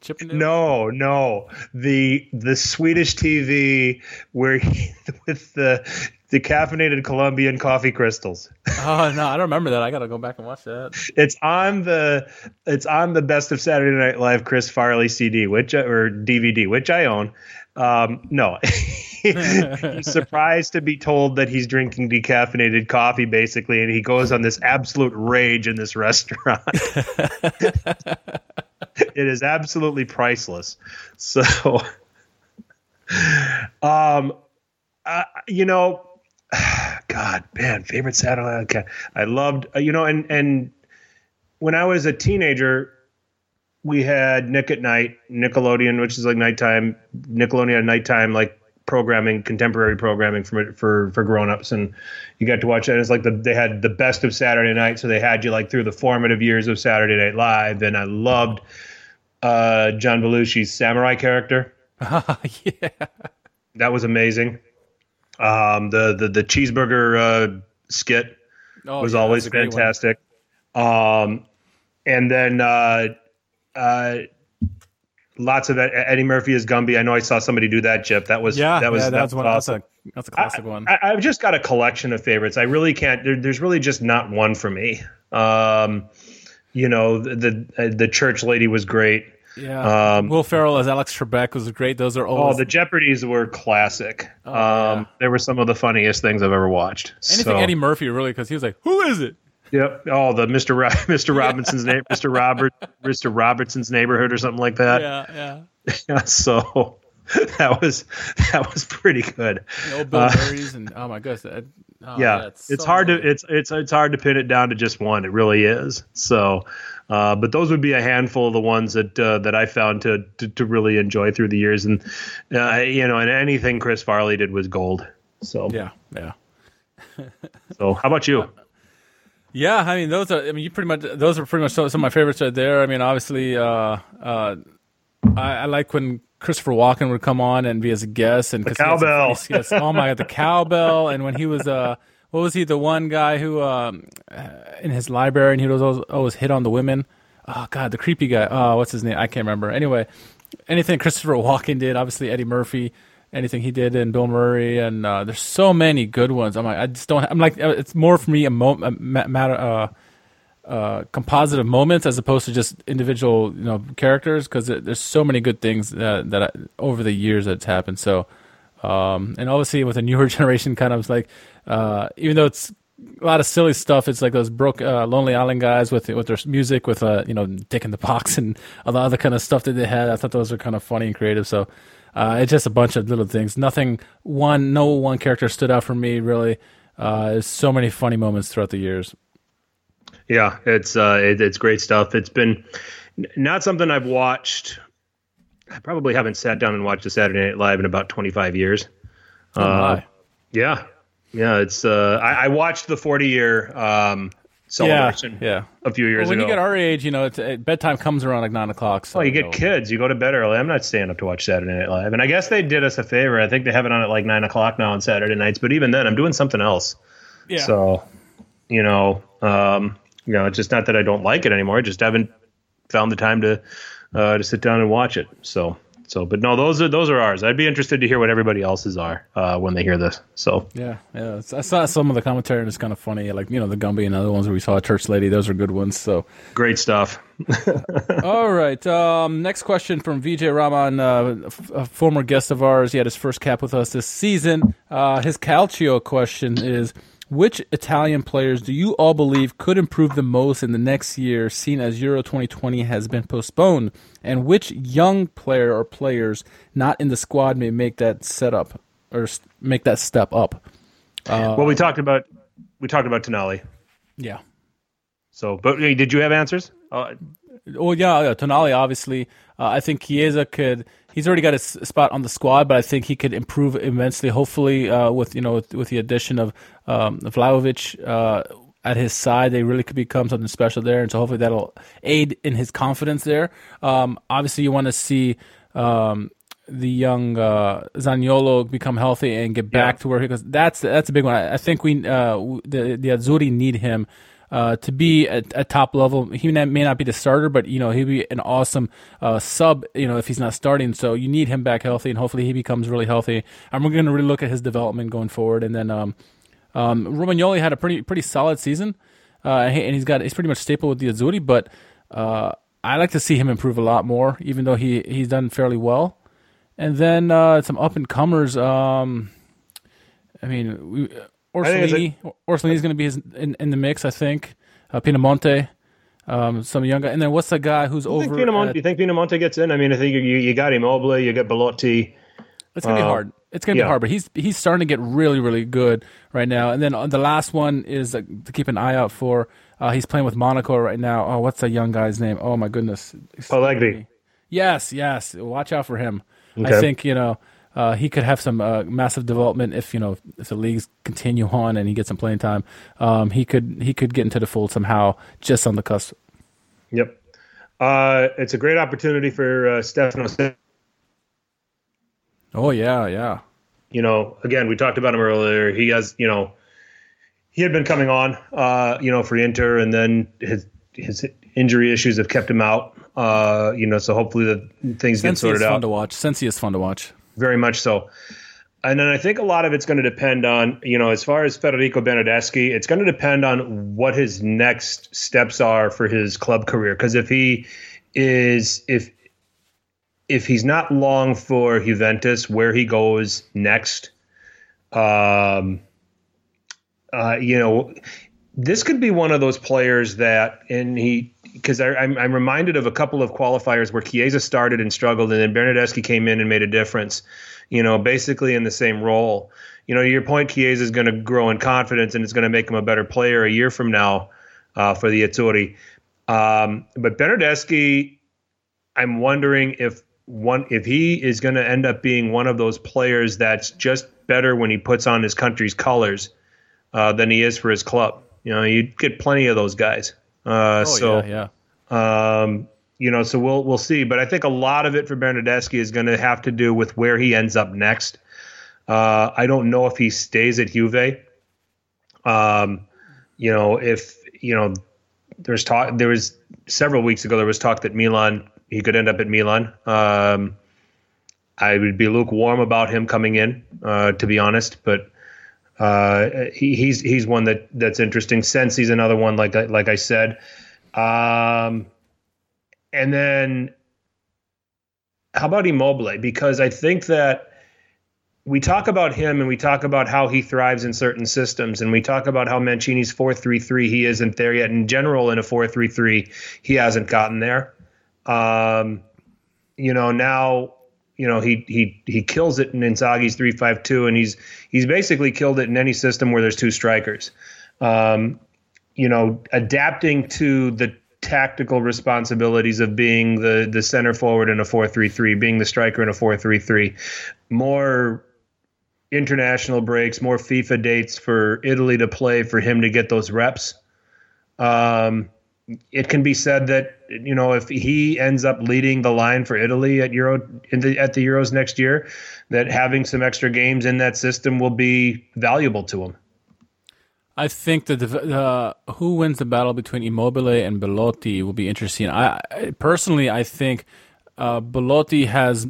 Chippendales? No, no. The the Swedish TV where he, with the decaffeinated Colombian coffee crystals. Oh, no, I don't remember that. I got to go back and watch that. It's on the it's on the Best of Saturday Night Live Chris Farley CD, which or DVD, which I own. Um, no, he's surprised to be told that he's drinking decaffeinated coffee, basically, and he goes on this absolute rage in this restaurant. it is absolutely priceless. So, um, uh, you know, God, man, favorite Saturday. Okay, I loved, uh, you know, and and when I was a teenager, we had Nick at Night, Nickelodeon, which is like nighttime Nickelodeon at nighttime, like programming, contemporary programming for for for grown-ups, and you got to watch that. It's like the they had the best of Saturday night, so they had you like through the formative years of Saturday Night Live, and I loved uh, John Belushi's samurai character. yeah. That was amazing. Um, the the the cheeseburger uh, skit Oh, was yeah, always that's a great one. fantastic. Um, and then uh, uh, lots of Eddie Murphy as Gumby. I know I saw somebody do that. Chip. That was yeah. that was yeah, that that's was one. awesome. That's a that's a classic I, one. I, have just got a collection of favorites. I really can't. There, there's really just not one for me. Um, you know, the the, the church lady was great. Yeah. Um, Will Ferrell as Alex Trebek was great. Those are always. Oh, the Jeopardies were classic. Oh, um, yeah. They were some of the funniest things I've ever watched. Anything so. Eddie Murphy really because he was like, "Who is it?" Yep. Oh, the Mr. Ro- Mr. Robinson's name, Mr. Robert, Mr. Robertson's neighborhood or something like that. Yeah, yeah. yeah so that was that was pretty good. The old Bill uh, Murray's and oh my goodness. That, oh, yeah, it's so hard to it's it's it's hard to pin it down to just one. It really is. So, uh, but those would be a handful of the ones that uh, that I found to, to, to really enjoy through the years, and uh, you know, and anything Chris Farley did was gold. So yeah, yeah. so how about you? Yeah, I mean those are. I mean you pretty much those are pretty much some, of my favorites right there. I mean obviously, uh, uh, I, I, like when Christopher Walken would come on and be as a guest and the cowbell. oh my god, the cowbell! And when he was uh, what was he? The one guy who um, in his library and he was always, always hit on the women. Oh god, the creepy guy. Oh, what's his name? I can't remember. Anyway, anything Christopher Walken did, obviously Eddie Murphy anything he did in Bill Murray, and uh, there's so many good ones. I'm like, I just don't. I'm like, uh, it's more for me a, mo- a matter, uh, uh, composite of moments as opposed to just individual, you know, characters. Because there's so many good things that, that I, over the years that's happened. So, um, and obviously with a newer generation, kind of like, uh, even though it's a lot of silly stuff. It's like those broke, uh, Lonely Island guys with with their music, with uh, you know, Dick in the Box and all the other kind of stuff that they had. I thought those were kind of funny and creative. So uh, it's just a bunch of little things. Nothing one, no one character stood out for me really. Uh, so many funny moments throughout the years. Yeah, it's uh, it, it's great stuff. It's been not something I've watched. I probably haven't sat down and watched a Saturday Night Live in about 25 years. Oh, uh, yeah, yeah. It's uh, I, I watched the 40 year um, celebration. Yeah, yeah. A few years well, when ago. you get our age, you know, it's, it, bedtime comes around like nine o'clock. So oh, you get kids. You go to bed early. I'm not staying up to watch Saturday Night Live. And I guess they did us a favor. I think they have it on at like nine o'clock now on Saturday nights. But even then, I'm doing something else. Yeah. So, you know, um, you know, it's just not that I don't like it anymore. I just haven't found the time to uh, to sit down and watch it. So so, but no, those are those are ours. I'd be interested to hear what everybody else's are uh, when they hear this. So yeah, yeah. I saw some of the commentary and it's kind of funny, like you know the Gumby and other ones where we saw a church lady. Those are good ones. So great stuff. All right. Um, next question from Vijay Raman, uh, a former guest of ours. He had his first cap with us this season. Uh, his Calcio question is. Which Italian players do you all believe could improve the most in the next year, seen as Euro 2020 has been postponed? And which young player or players not in the squad may make that setup or make that step up? Uh, well, we talked about we talked about Tonali. Yeah. So, but did you have answers? Uh, well, yeah, yeah Tonali obviously. Uh, I think Chiesa could. He's already got a spot on the squad, but I think he could improve immensely. Hopefully, uh, with you know with, with, the addition of um, Vlahovic uh, at his side, they really could become something special there, and so hopefully that'll aid in his confidence there. Um, obviously, you want to see. Um, the young uh, Zaniolo become healthy and get back yeah. to where he because that's that's a big one. I, I think we uh, the the Azzurri need him uh, to be at, top level. He may not be the starter, but you know he'd be an awesome uh, sub. You know if he's not starting, so you need him back healthy, and hopefully he becomes really healthy. And we're going to really look at his development going forward. And then um, um, Romagnoli had a pretty pretty solid season, uh, and he's got he's pretty much staple with the Azzurri, but uh, I like to see him improve a lot more, even though he he's done fairly well. And then uh, some up and comers. Um, I mean, we, Orsolini. Orsolini is going to be his, in, in the mix, I think. Uh, Pinamonti, um, some young guy, and then what's the guy who's you over? Think Pinamonti, at, you think Pinamonti gets in? I mean, I think you you got Immobile, you got Belotti. It's gonna uh, be hard. It's gonna yeah. be hard, but he's he's starting to get really really good right now. And then the last one is uh, to keep an eye out for. Uh, he's playing with Monaco right now. Oh, what's that young guy's name? Oh my goodness, Pellegri. Yes, yes. Watch out for him. Okay. I think you know uh, he could have some uh, massive development if you know if the leagues continue on and he gets some playing time. Um, he could he could get into the fold somehow just on the cusp. Yep, uh, it's a great opportunity for uh, Stefano. Oh yeah, yeah. You know, again, we talked about him earlier. He has, you know, he had been coming on, uh, you know, for Inter, and then his his injury issues have kept him out. Uh, you know, so hopefully the things get sorted is out. fun to watch. Sensi is fun to watch. Very much so. And then I think a lot of it's going to depend on, you know, as far as Federico Bernardeschi, it's going to depend on what his next steps are for his club career. Because if he is, if if he's not long for Juventus, where he goes next, um, uh, you know, this could be one of those players that, and he, because I'm, I'm reminded of a couple of qualifiers where Chiesa started and struggled, and then Bernardeschi came in and made a difference. You know, basically in the same role. You know, your point, Chiesa is going to grow in confidence, and it's going to make him a better player a year from now uh, for the Azzurri. Um, but Bernardeschi, I'm wondering if one if he is going to end up being one of those players that's just better when he puts on his country's colors uh, than he is for his club. You know, you get plenty of those guys. Uh, Oh so, yeah, yeah. um, you know, so we'll we'll see. But I think a lot of it for Bernardeschi is going to have to do with where he ends up next. Uh, I don't know if he stays at Juve. Um, you know, if you know, there's talk. There was several weeks ago. There was talk that Milan he could end up at Milan. Um, I would be lukewarm about him coming in, uh, to be honest. But uh, he, he's he's one that that's interesting. Sensi's another one, like I, like I said. Um, and then how about Immobile? Because I think that we talk about him and we talk about how he thrives in certain systems and we talk about how Mancini's 4-3-3 he isn't there yet in general in a 4-3-3 he hasn't gotten there um, you know now you know he he he kills it in Inzaghi's 3-5-2 and he's he's basically killed it in any system where there's two strikers um, you know adapting to the tactical responsibilities of being the the center forward in a 4-3-3 being the striker in a 4-3-3 more international breaks, more FIFA dates for Italy to play for him to get those reps. Um, it can be said that you know if he ends up leading the line for Italy at Euro the, at the Euros next year, that having some extra games in that system will be valuable to him. I think that the uh, who wins the battle between Immobile and Belotti will be interesting. I, I personally, I think uh, Belotti has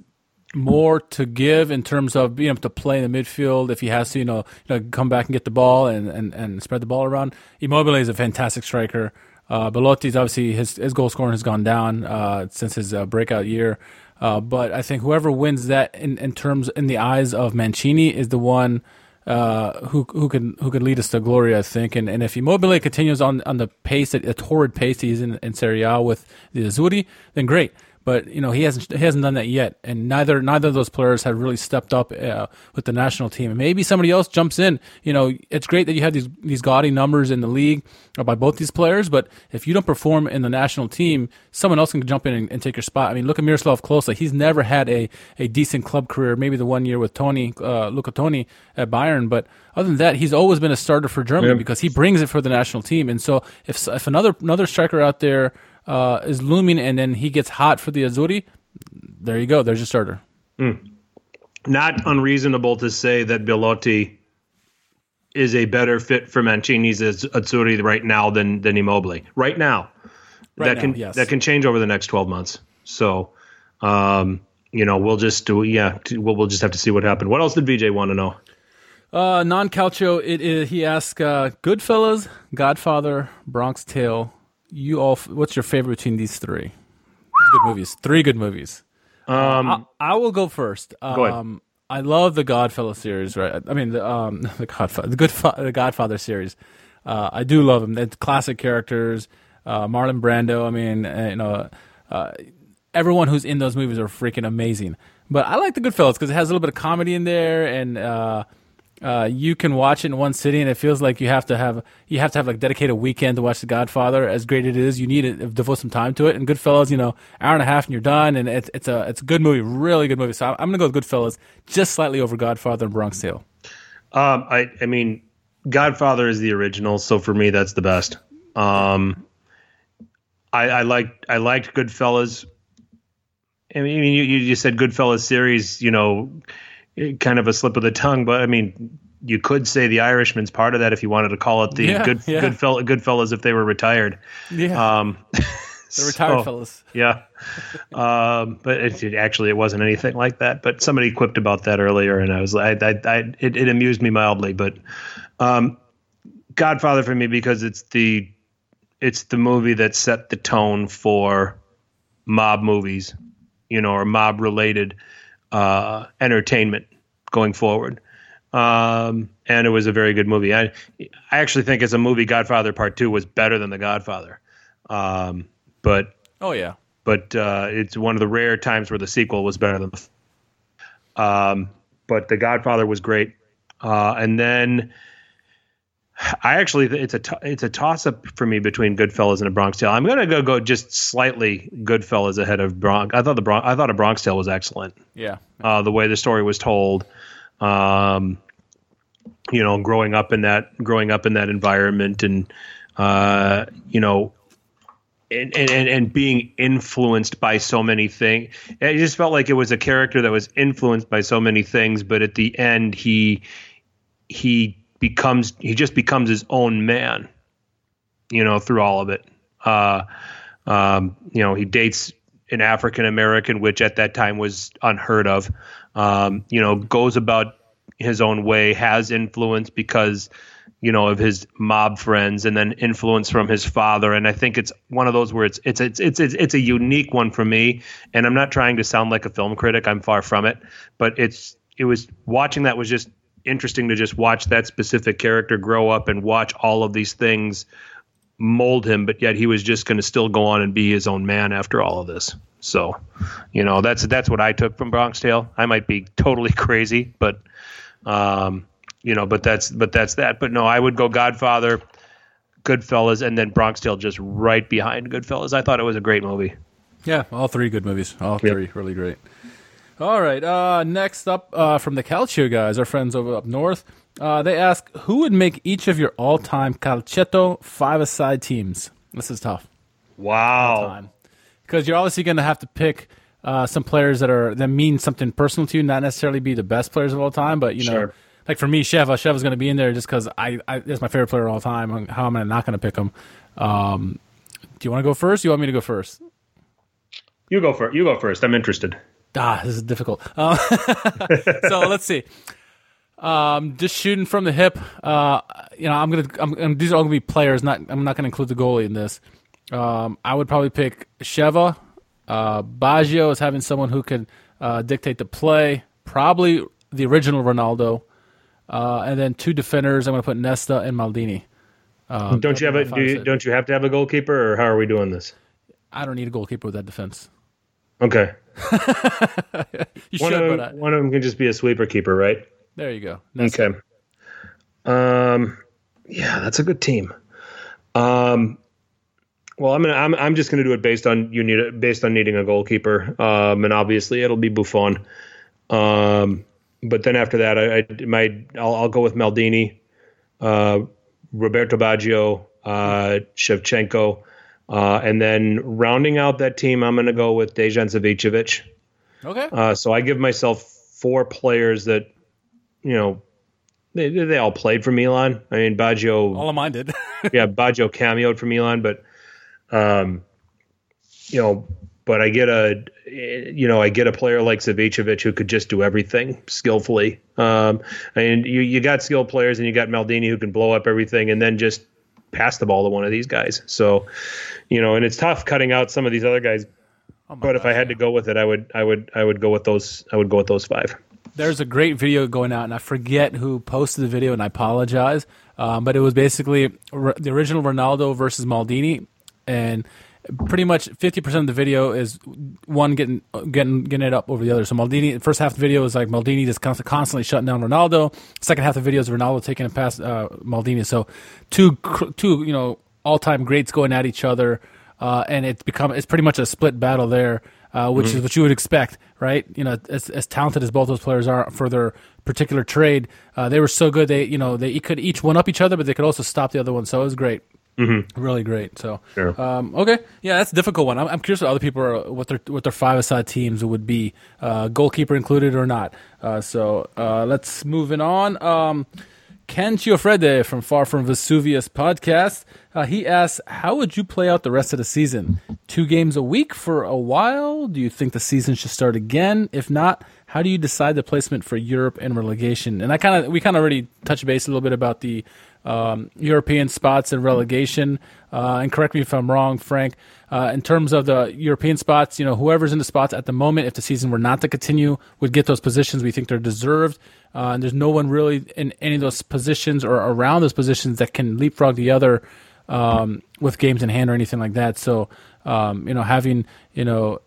more to give in terms of being able to play in the midfield if he has to, you know, you know come back and get the ball and, and, and spread the ball around. Immobile is a fantastic striker. Uh, Belotti's obviously his his goal scoring has gone down uh, since his uh, breakout year. Uh, but I think whoever wins that in, in terms in the eyes of Mancini is the one uh, who who can who can lead us to glory. I think, and and if Immobile continues on on the pace, that a torrid pace he's in in Serie A with the Azzurri, then great. But you know he hasn't he hasn't done that yet, and neither neither of those players have really stepped up uh, with the national team. And maybe somebody else jumps in. You know, it's great that you have these these gaudy numbers in the league by both these players, but if you don't perform in the national team, someone else can jump in and, and take your spot. I mean, look at Miroslav Klose; he's never had a, a decent club career. Maybe the one year with Tony uh, Luca Toni at Bayern, but other than that, he's always been a starter for Germany Yeah. because he brings it for the national team. And so, if if another another striker out there uh, is looming, and then he gets hot for the Azzurri, there you go. There's your starter. Not unreasonable to say that Belotti is a better fit for Mancini's Az- Azzurri right now than than Immobile. Right now, Right that now, can yes. that can change over the next twelve months. So, um, you know, we'll just do yeah, we'll we'll just have to see what happened. What else did VJ want to know? Uh, non calcio. It is. He asked, uh, "Goodfellas, Godfather, Bronx Tale. You all. What's your favorite between these three? Good movies. Three good movies. Um, I, I will go first. Um, Go ahead. I love the Godfellas series. Right. I mean, the um, the Godfather, the Good, the Godfather series. Uh, I do love them. It's classic characters. Uh, Marlon Brando. I mean, uh, you know, uh, everyone who's in those movies are freaking amazing. But I like the Goodfellas because it has a little bit of comedy in there, and uh, you can watch it in one sitting, and it feels like you have to have you have to have like dedicated a weekend to watch The Godfather. As great it is, you need to devote some time to it. And Goodfellas, you know, hour and a half and you're done, and it's it's a it's a good movie, really good movie. So I'm gonna go with Goodfellas, just slightly over Godfather and Bronx Tale. Um, I, I mean, Godfather is the original, so for me, that's the best. Um, I, I liked, I liked Goodfellas. I mean, you, you said Goodfellas series, you know, kind of a slip of the tongue, but I mean, you could say the Irishman's part of that if you wanted to call it the Yeah, good, yeah. Goodfell, Goodfellas if they were retired. Yeah, Um, The retired So- fellas. Yeah, um, but it, it- actually it wasn't anything like that. But somebody quipped about that earlier, and I was like, I, I, I it, it amused me mildly. But um, Godfather for me because it's the it's the movie that set the tone for mob movies, you know, or mob related uh, entertainment going forward. Um, and it was a very good movie. I I actually think as a movie, Godfather Part Two was better than The Godfather. Um, but Oh yeah. but uh, it's one of the rare times where the sequel was better than the. Um, but The Godfather was great, uh, and then I actually it's a t- it's a toss up for me between Goodfellas and A Bronx Tale. I'm gonna go go just slightly Goodfellas ahead of Bronx. I thought the Bronx I thought A Bronx Tale was excellent. Yeah. Uh, the way the story was told, um, you know, growing up in that growing up in that environment, and uh, you know, and, and and being influenced by so many things. It just felt like it was a character that was influenced by so many things, but at the end, he he becomes he just becomes his own man. You know, through all of it. Uh, um, you know, he dates an African American, which at that time was unheard of. Um, you know, goes about his own way, has influence because you know of his mob friends, and then influence from his father. And I think it's one of those where it's it's it's it's it's, it's a unique one for me. And I'm not trying to sound like a film critic; I'm far from it. But it's it was watching that was just interesting to just watch that specific character grow up and watch all of these things mold him, but yet he was just going to still go on and be his own man after all of this. So, you know, that's that's what I took from Bronx Tale. I might be totally crazy, but um, you know, but that's but that's that. But no, I would go Godfather, Goodfellas, and then Bronx Tale just right behind Goodfellas. I thought it was a great movie. Yeah, all three good movies. All Yep. three really great. All right. Uh, next up uh, from the Calcio guys, our friends over up north, uh, they ask who would make each of your all-time Calcetto five-a-side teams. This is tough. Wow. because you're obviously going to have to pick uh, some players that are that mean something personal to you, not necessarily be the best players of all time, but you know, Sure. like for me, Sheva, Sheva's going to be in there just because I, I is my favorite player of all time. How am I not going to pick him? Um, do you want to go first? Do you want me to go first? You go first. You go first. I'm interested. Ah, this is difficult. Uh, so let's see. Um, just shooting from the hip. Uh, you know, I'm gonna. I'm, and these are all gonna be players. Not. I'm not gonna include the goalie in this. Um, I would probably pick Sheva. Uh, Baggio is having someone who can uh, dictate the play. Probably the original Ronaldo. Uh, and then two defenders. I'm gonna put Nesta and Maldini. Um, don't you have a? Do you, don't you have to have a goalkeeper, or how are we doing this? I don't need a goalkeeper with that defense. Okay. You One should, of, them, I, one of them can just be a sweeper keeper, right? there you go. Nesta. Okay. Um, yeah, that's a good team. Um, well, I'm gonna, I'm, I'm just gonna do it based on you need based on needing a goalkeeper. Um, and obviously it'll be Buffon. Um, but then after that, I, I might, I'll, I'll go with Maldini, uh, Roberto Baggio, uh, Shevchenko, uh, and then rounding out that team, I'm gonna go with Dejan Savicevic. Okay. Uh, so I give myself four players that, you know, they they all played for Milan. I mean, Baggio, All of mine did. yeah, Baggio cameoed for Milan, but, um, you know, but I get a, you know, I get a player like Savicevic who could just do everything skillfully. Um, I mean, you you got skilled players and you got Maldini who can blow up everything and then just pass the ball to one of these guys. So, you know, and it's tough cutting out some of these other guys. Oh But if I had to go with it, I would, I would, I would go with those. I would go with those five. there's a great video going out, and I forget who posted the video, and I apologize. Um, but it was basically r- the original Ronaldo versus Maldini, and pretty much 50% of the video is one getting getting getting it up over the other. So Maldini, the first half of the video is like Maldini just constantly shutting down Ronaldo. Second half of the video is Ronaldo taking it past uh, Maldini. So two two you know all time greats going at each other, uh, and it's become it's pretty much a split battle there. Uh, which is what you would expect, right? You know, as, as talented as both those players are for their particular trade, uh, they were so good. They, you know, they could each one up each other, but they could also stop the other one. So it was great, mm-hmm. really great. So, Sure. um, okay, yeah, that's a difficult one. I'm, I'm curious what other people are, what their what their five aside teams would be, uh, goalkeeper included or not. Uh, so uh, let's moving on. Um, Ken Chiofrede from Far From Vesuvius podcast. Uh, he asks, "How would you play out the rest of the season? Two games a week for a while? Do you think the season should start again? If not, how do you decide the placement for Europe and relegation?" And I kind of we kind of already touched base a little bit about the um, European spots and relegation. Uh, and correct me if I'm wrong, Frank. Uh, in terms of the European spots, you know, whoever's in the spots at the moment, if the season were not to continue, would get those positions. We think they're deserved. Uh, and there's no one really in any of those positions or around those positions that can leapfrog the other um, with games in hand or anything like that. So, um, you know, having, you know,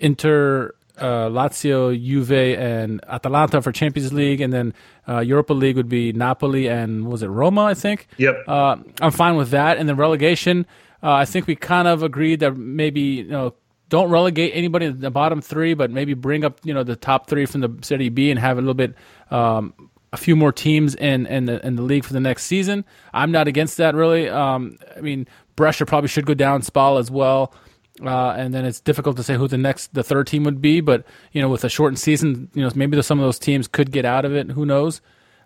Inter, uh, Lazio, Juve, and Atalanta for Champions League, and then uh, Europa League would be Napoli and was it Roma? I think. Yep. Uh, I'm fine with that. And then relegation, uh, I think we kind of agreed that maybe you know don't relegate anybody in the bottom three, but maybe bring up you know the top three from the Serie B and have a little bit. Um, a few more teams in in the, in the league for the next season. I'm not against that really. Um, I mean, Brescia probably should go down, Spal as well. Uh, and then it's difficult to say who the next, the third team would be. But you know, with a shortened season, you know, maybe some of those teams could get out of it. Who knows?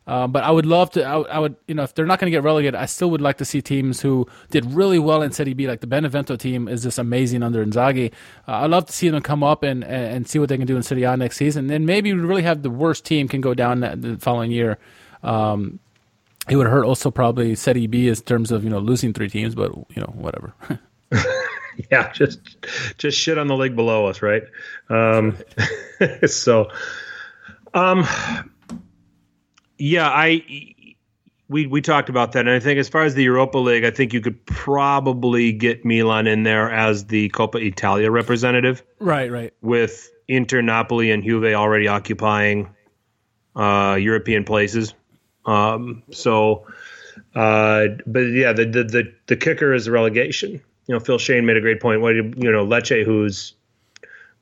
Uh, but I would love to. I, I would, you know, if they're not going to get relegated, I still would like to see teams who did really well in Serie B, like the Benevento team is just amazing under Inzaghi. Uh, I'd love to see them come up and, and see what they can do in Serie A next season. And maybe we really have the worst team can go down the following year. Um, it would hurt also probably Serie B in terms of you know losing three teams, but you know whatever. yeah, just just shit on the league below us, right? Um, so, um, yeah, I we we talked about that, and I think as far as the Europa League, I think you could probably get Milan in there as the Coppa Italia representative, right, right, with Inter, Napoli, and Juve already occupying uh, European places. Um, so, uh, but yeah, the, the the the kicker is relegation. You know, Phil Shane made a great point. What you know, Lecce, who's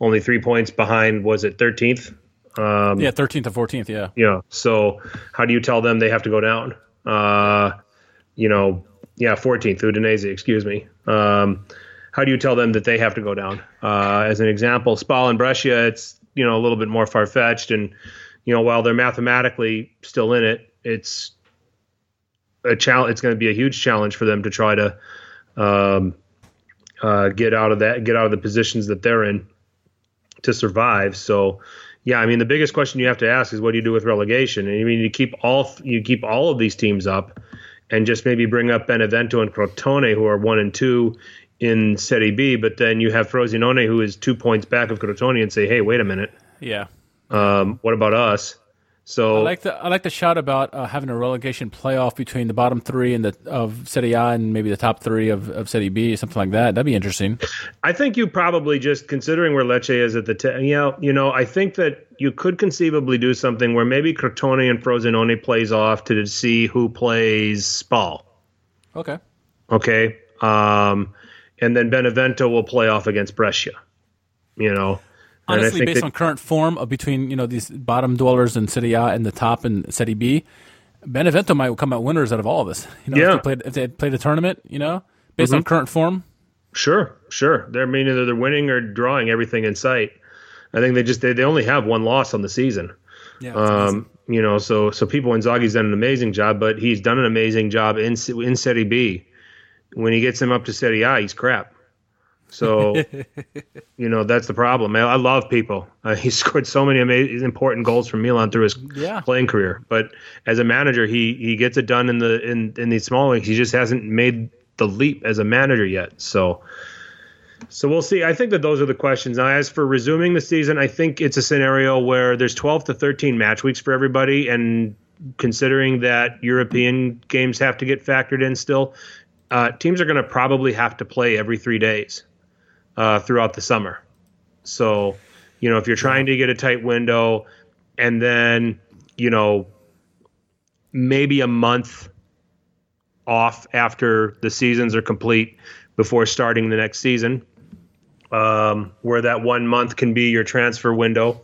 only three points behind, was it thirteenth? Um, yeah, thirteenth or fourteenth. Yeah. You know, so how do you tell them they have to go down? Uh, you know, yeah, fourteenth, Udinese. Excuse me. Um, how do you tell them that they have to go down? Uh, as an example, Spal and Brescia, it's you know a little bit more far fetched, and you know while they're mathematically still in it, it's a challenge. It's going to be a huge challenge for them to try to um, uh, get out of that, get out of the positions that they're in to survive. So yeah, I mean the biggest question you have to ask is what do you do with relegation? And I mean you keep all you keep all of these teams up, and just maybe bring up Benevento and Crotone who are one and two in Serie B, but then you have Frosinone who is two points back of Crotone and say, hey, wait a minute, yeah, um, what about us? So I like the I like the shout about uh, having a relegation playoff between the bottom three and the of Serie A and maybe the top three of, of Serie B, something like that. That'd be interesting. I think you probably just considering where Lecce is at the t- you know you know I think that you could conceivably do something where maybe Crotone and Frosinone plays off to see who plays Spal. Okay. Okay. Um, and then Benevento will play off against Brescia. You know. Honestly, based that, on current form of between you know these bottom dwellers in Serie A and the top in Serie B, Benevento might come out winners out of all of this. You know, yeah. if they played if they played a tournament, you know, based mm-hmm. on current form. Sure, sure. They're I mean either they're winning or drawing everything in sight. I think they just they, they only have one loss on the season. Yeah. Um, you know, so so people Inzaghi's done an amazing job, but he's done an amazing job in in Serie B. When he gets him up to Serie A, he's crap. So, you know, that's the problem. I, I love people. Uh, he scored so many amazing, important goals for Milan through his yeah. playing career. But as a manager, he he gets it done in the in in these small leagues. He just hasn't made the leap as a manager yet. So, so we'll see. I think that those are the questions. Now, as for resuming the season, I think it's a scenario where there's 12 to 13 match weeks for everybody, and considering that European games have to get factored in still, uh, teams are going to probably have to play every three days uh, throughout the summer. So, you know, if you're trying to get a tight window and then, you know, maybe a month off after the seasons are complete before starting the next season, um, where that one month can be your transfer window,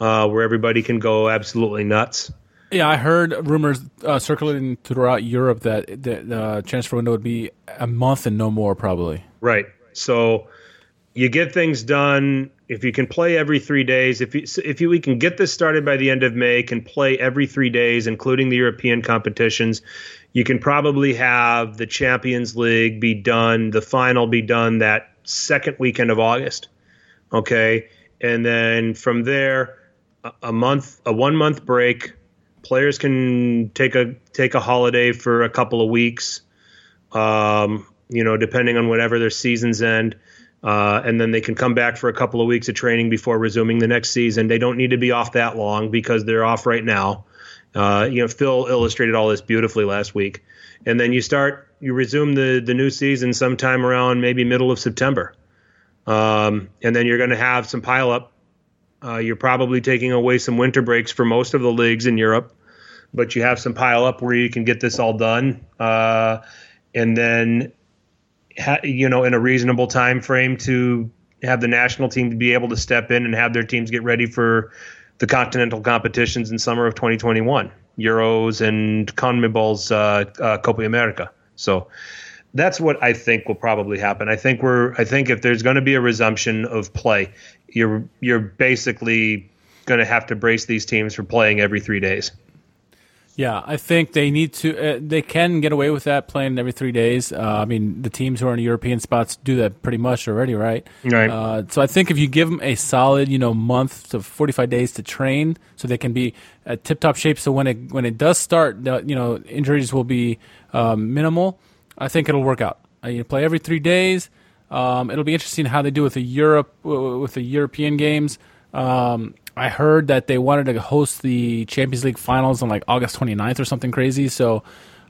uh, where everybody can go absolutely nuts. Yeah, I heard rumors uh, circulating throughout Europe that the uh, transfer window would be a month and no more, probably. Right. So, you get things done if you can play every three days. If you, if you, we can get this started by the end of May, can play every three days, including the European competitions. You can probably have the Champions League be done, the final be done that second weekend of August. Okay, and then from there, a, month, a one month break. Players can take a take a holiday for a couple of weeks. Um, you know, depending on whatever their seasons end uh, and then they can come back for a couple of weeks of training before resuming the next season. They don't need to be off that long because they're off right now. Uh, you know, Phil illustrated all this beautifully last week. And then you start, you resume the the new season sometime around maybe middle of September, um, and then you're going to have some pileup. Uh, you're probably taking away some winter breaks for most of the leagues in Europe, but you have some pileup where you can get this all done. Uh, and then you know, in a reasonable time frame to have the national team to be able to step in and have their teams get ready for the continental competitions in summer of 2021, Euros and CONMEBOL's uh, uh, Copa America. So that's what I think will probably happen. I think we're. I think if there's going to be a resumption of play, you're you're basically going to have to brace these teams for playing every three days. Yeah, I think they need to. Uh, they can get away with that playing every three days. Uh, I mean, the teams who are in European spots do that pretty much already, right? Right. Uh, so I think if you give them a solid, you know, month to forty-five days to train, so they can be at tip-top shape. So when it when it does start, you know, injuries will be um, minimal. I think it'll work out. Uh, you play every three days. Um, it'll be interesting how they do with the Europe with the European games. Um, I heard that they wanted to host the Champions League finals on like August 29th or something crazy. So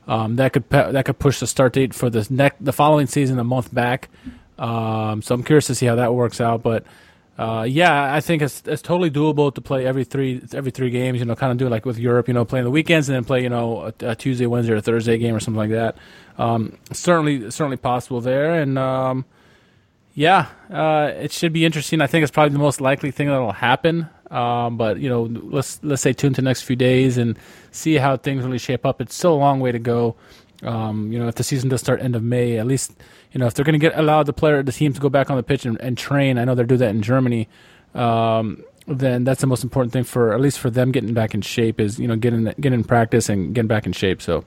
um, that could pe- that could push the start date for the next the following season a month back. Um, so I'm curious to see how that works out. But uh, yeah, I think it's it's totally doable to play every three every three games. You know, kind of do it like with Europe. You know, playing the weekends and then play you know a, a Tuesday, Wednesday, or Thursday game or something like that. Um, certainly certainly possible there and. Um, yeah, uh, it should be interesting. I think it's probably the most likely thing that'll happen. Um, but you know, let's let's say tune to the next few days and see how things really shape up. It's still a long way to go. Um, you know, if the season does start end of May, at least you know if they're going to get allowed the player, the team to go back on the pitch and, and train. I know they do that in Germany. Um, then that's the most important thing for at least for them getting back in shape is you know getting getting in practice and getting back in shape. So,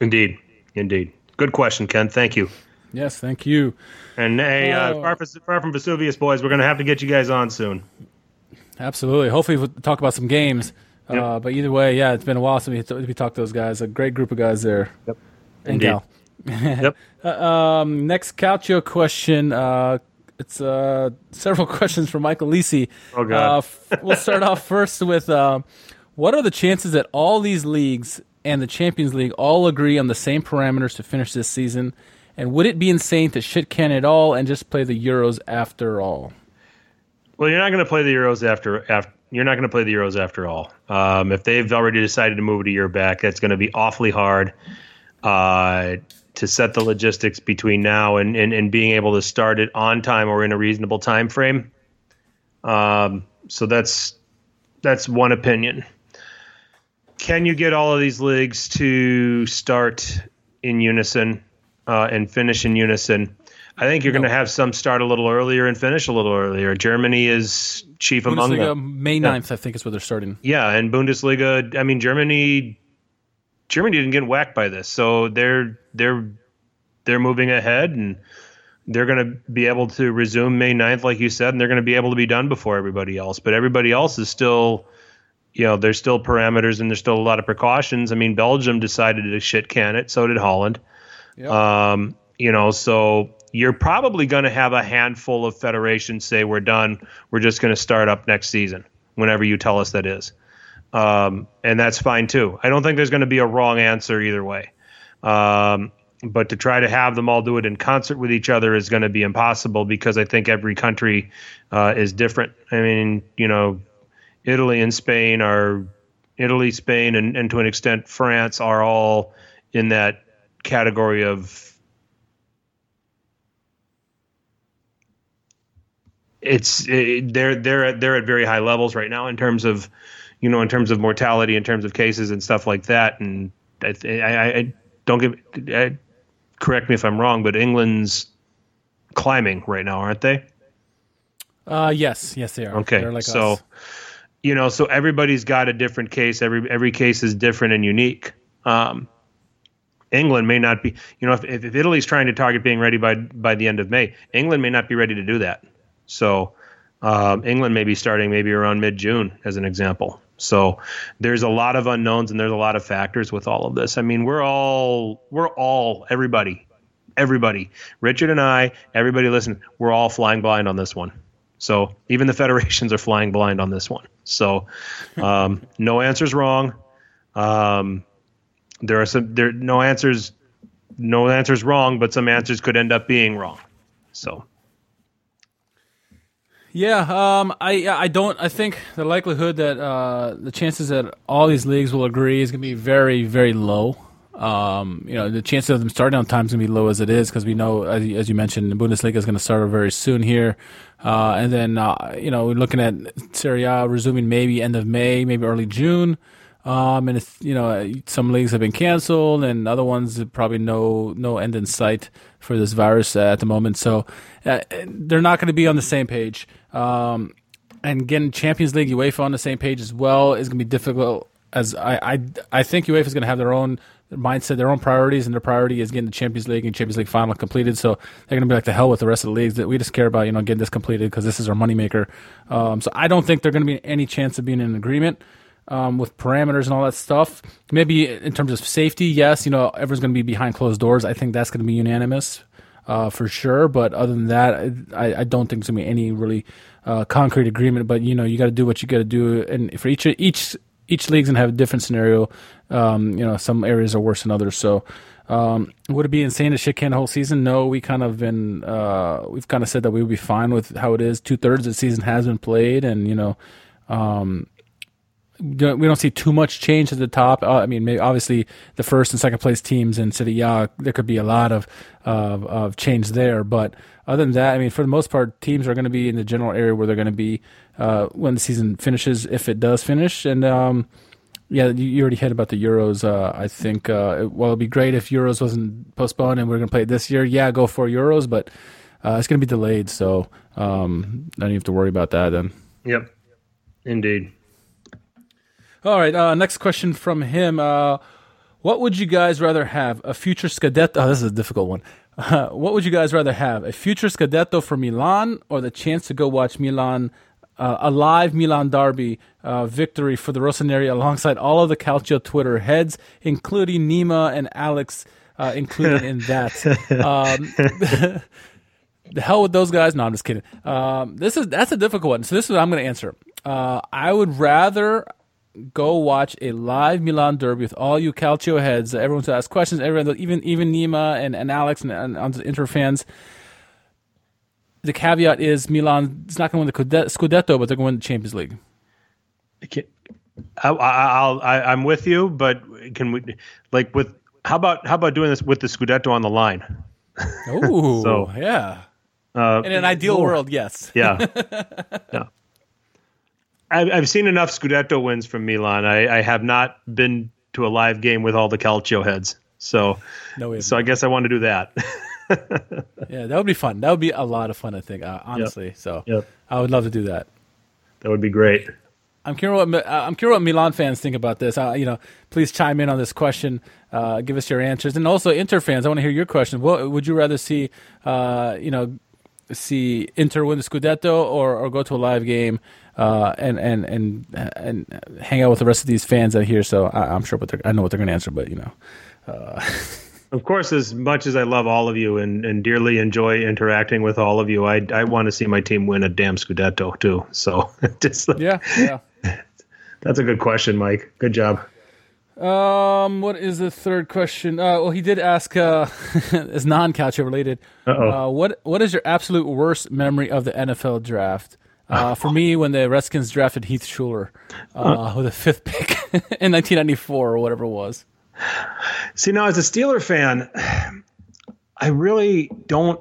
indeed, indeed, good question, Ken. Thank you. Yes, thank you. And hey, uh, far, far, from Vesuvius boys, we're going to have to get you guys on soon. Absolutely. Hopefully, we'll talk about some games. Yep. Uh, but either way, yeah, it's been a while since we, we talked to those guys. A great group of guys there. Yep. And Cal. yep. Uh, um, next Calcio question. Uh, it's uh, several questions from Michael Lisi. Oh, God. Uh, we'll start off first with uh, what are the chances that all these leagues and the Champions League all agree on the same parameters to finish this season? And would it be insane to shit can it all and just play the Euros after all? Well, you're not going to play the Euros after after. You're not going to play the Euros after all. Um, if they've already decided to move it a year back, that's going to be awfully hard uh, to set the logistics between now and, and, and being able to start it on time or in a reasonable time frame. Um, so that's that's one opinion. Can you get all of these leagues to start in unison uh, and finish in unison? I think you're going to have some start a little earlier and finish a little earlier. Germany is chief Bundesliga, among them. May 9th, yeah. I think, is where they're starting. Yeah, and Bundesliga. I mean, Germany. Germany didn't get whacked by this, so they're they're they're moving ahead and they're going to be able to resume May 9th, like you said, and they're going to be able to be done before everybody else. But everybody else is still, you know, there's still parameters and there's still a lot of precautions. I mean, Belgium decided to shit can it, so did Holland. Yep. Um, you know, so you're probably going to have a handful of federations say we're done. We're just going to start up next season whenever you tell us that is, um, and that's fine too. I don't think there's going to be a wrong answer either way. Um, but to try to have them all do it in concert with each other is going to be impossible because I think every country uh, is different. I mean, you know, Italy and Spain are Italy, Spain, and, and to an extent France are all in that category of it's it, they're they're at, they're at very high levels right now in terms of you know in terms of mortality in terms of cases and stuff like that and I, I, I don't give I, correct me if I'm wrong but England's climbing right now aren't they Uh, yes, yes, they are. Okay, They're like so us. you know, so everybody's got a different case. Every every case is different and unique. Um, England may not be, you know, if, if Italy's trying to target being ready by by the end of May, England may not be ready to do that. So um, England may be starting maybe around mid June, as an example. So there's a lot of unknowns and there's a lot of factors with all of this. I mean, we're all we're all everybody, everybody, Richard and I, everybody listen, we're all flying blind on this one. So even the federations are flying blind on this one. So um, no answers wrong. Um, there are some there no answers no answers wrong, but some answers could end up being wrong. So Yeah, um, I I don't. I think the likelihood that uh, the chances that all these leagues will agree is going to be very very low. Um, you know, the chances of them starting on time is going to be low as it is because we know, as you, as you mentioned, the Bundesliga is going to start very soon here, uh, and then uh, you know we're looking at Serie A resuming maybe end of May, maybe early June. Um, and it's, you know, some leagues have been canceled, and other ones probably no no end in sight for this virus uh, at the moment. So uh, they're not going to be on the same page. Um, and getting Champions League, UEFA on the same page as well is going to be difficult. As I, I, I think UEFA is going to have their own mindset, their own priorities, and their priority is getting the Champions League and Champions League final completed. So they're going to be like the hell with the rest of the leagues that we just care about, you know, getting this completed because this is our moneymaker. Um, so I don't think they're going to be any chance of being in agreement um, with parameters and all that stuff. Maybe in terms of safety, yes, you know, everyone's going to be behind closed doors. I think that's going to be unanimous uh, for sure. But other than that, I, I don't think there's to be any really uh, concrete agreement. But you know, you got to do what you got to do, and for each each each league's gonna have a different scenario. Um, you know, some areas are worse than others. So. Um, would it be insane to shit can the whole season? No, we kind of been uh, we've kind of said that we would be fine with how it is. Two thirds of the season has been played, and you know, um, we don't see too much change at the top. Uh, I mean, maybe obviously the first and second place teams in City, yeah, there could be a lot of of, of change there. But other than that, I mean, for the most part, teams are going to be in the general area where they're going to be uh, when the season finishes, if it does finish. And um, yeah, you, you already hit about the Euros. Uh, I think uh, well, it'd be great if Euros wasn't postponed and we're going to play it this year. Yeah, go for Euros, but uh, it's going to be delayed, so um, I don't even have to worry about that then. Yep, indeed. All right. Uh, next question from him. Uh, what would you guys rather have? A future Scudetto? Oh, this is a difficult one. Uh, what would you guys rather have? A future Scudetto for Milan or the chance to go watch Milan, uh, a live Milan derby uh, victory for the Rossoneri alongside all of the Calcio Twitter heads, including Nima and Alex uh, included in that? Um, the hell with those guys. No, I'm just kidding. Um, this is that's a difficult one. So this is what I'm going to answer. Uh, I would rather go watch a live Milan derby with all you Calcio heads. Everyone to ask questions. Everyone, even even Nima and, and Alex and, and, and Inter fans. The caveat is Milan is not going to win the Scudetto, but they're going to win the Champions League. I, I'll, I, I'm with you, but can we like with how about how about doing this with the Scudetto on the line? Oh, So- yeah. Uh, In an ideal world, yes. yeah, yeah. I've, I've seen enough Scudetto wins from Milan. I, I have not been to a live game with all the Calcio heads, so No, so I guess I want to do that. Yeah, that would be fun. That would be a lot of fun, I think, uh, honestly. So Yep. I would love to do that. that would be great. I'm curious what uh, I'm curious what Milan fans think about this. Uh, you know, please chime in on this question. Uh, give us your answers, and also Inter fans. I want to hear your question. What would you rather see? Uh, you know, see Inter win the Scudetto or, or go to a live game uh, and and and and hang out with the rest of these fans out here. So I, I'm sure what they're, I know what they're going to answer, but you know, Of course, as much as I love all of you and, and dearly enjoy interacting with all of you, I I want to see my team win a damn Scudetto too. So just yeah, yeah. that's a good question, Mike. Good job. Um, what is the third question? Uh, well, he did ask, uh, is non-Calcio related. Uh, what What is your absolute worst memory of the NFL draft? Uh, for me, when the Redskins drafted Heath Shuler uh, with a fifth pick in 1994 or whatever it was. See, now as a Steeler fan, I really don't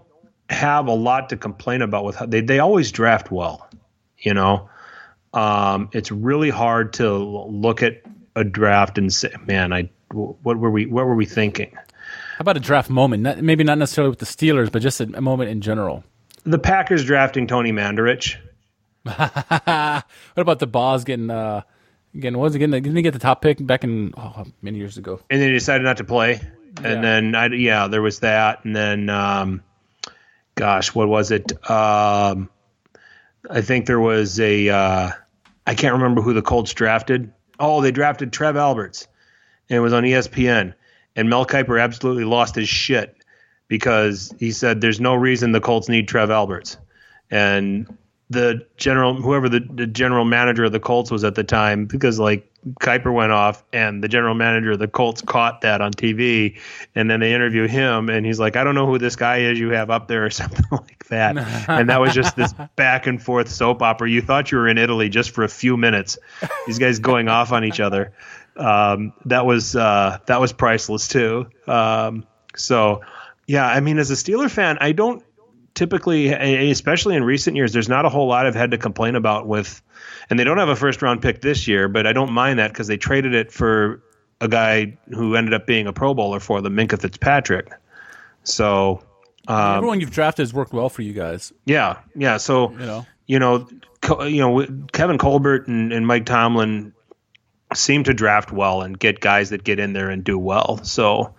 have a lot to complain about with how they they always draft well. You know, um, it's really hard to look at a draft and say, "Man, I what were we what were we thinking?" How about a draft moment? Not, maybe not necessarily with the Steelers, but just a, a moment in general. The Packers drafting Tony Mandarich what about the Boz getting uh getting what was it getting didn't he get the top pick back in oh, many years ago? And then he decided not to play. And Yeah. then I yeah, there was that. And then um, gosh, what was it? Um, I think there was a uh, I can't remember who the Colts drafted. Oh, they drafted Trev Alberts, and it was on ESPN. And Mel Kiper absolutely lost his shit because he said there's no reason the Colts need Trev Alberts, and the general whoever the, the general manager of the Colts was at the time because like Kiper went off and the general manager of the Colts caught that on TV and then they interview him and he's like I don't know who this guy is you have up there or something like that. And that was just this back and forth soap opera. You thought you were in Italy just for a few minutes. These guys going off on each other. Um, that was uh, that was priceless too. Um, so yeah I mean as a Steeler fan I don't typically, especially in recent years, there's not a whole lot I've had to complain about with, and they don't have a first round pick this year, but I don't mind that because they traded it for a guy who ended up being a Pro Bowler for them, Minkah Fitzpatrick. So, um, Everyone you've drafted has worked well for you guys. yeah, yeah. So, You know, you know, you know, Kevin Colbert and, and Mike Tomlin seem to draft well and get guys that get in there and do well. So,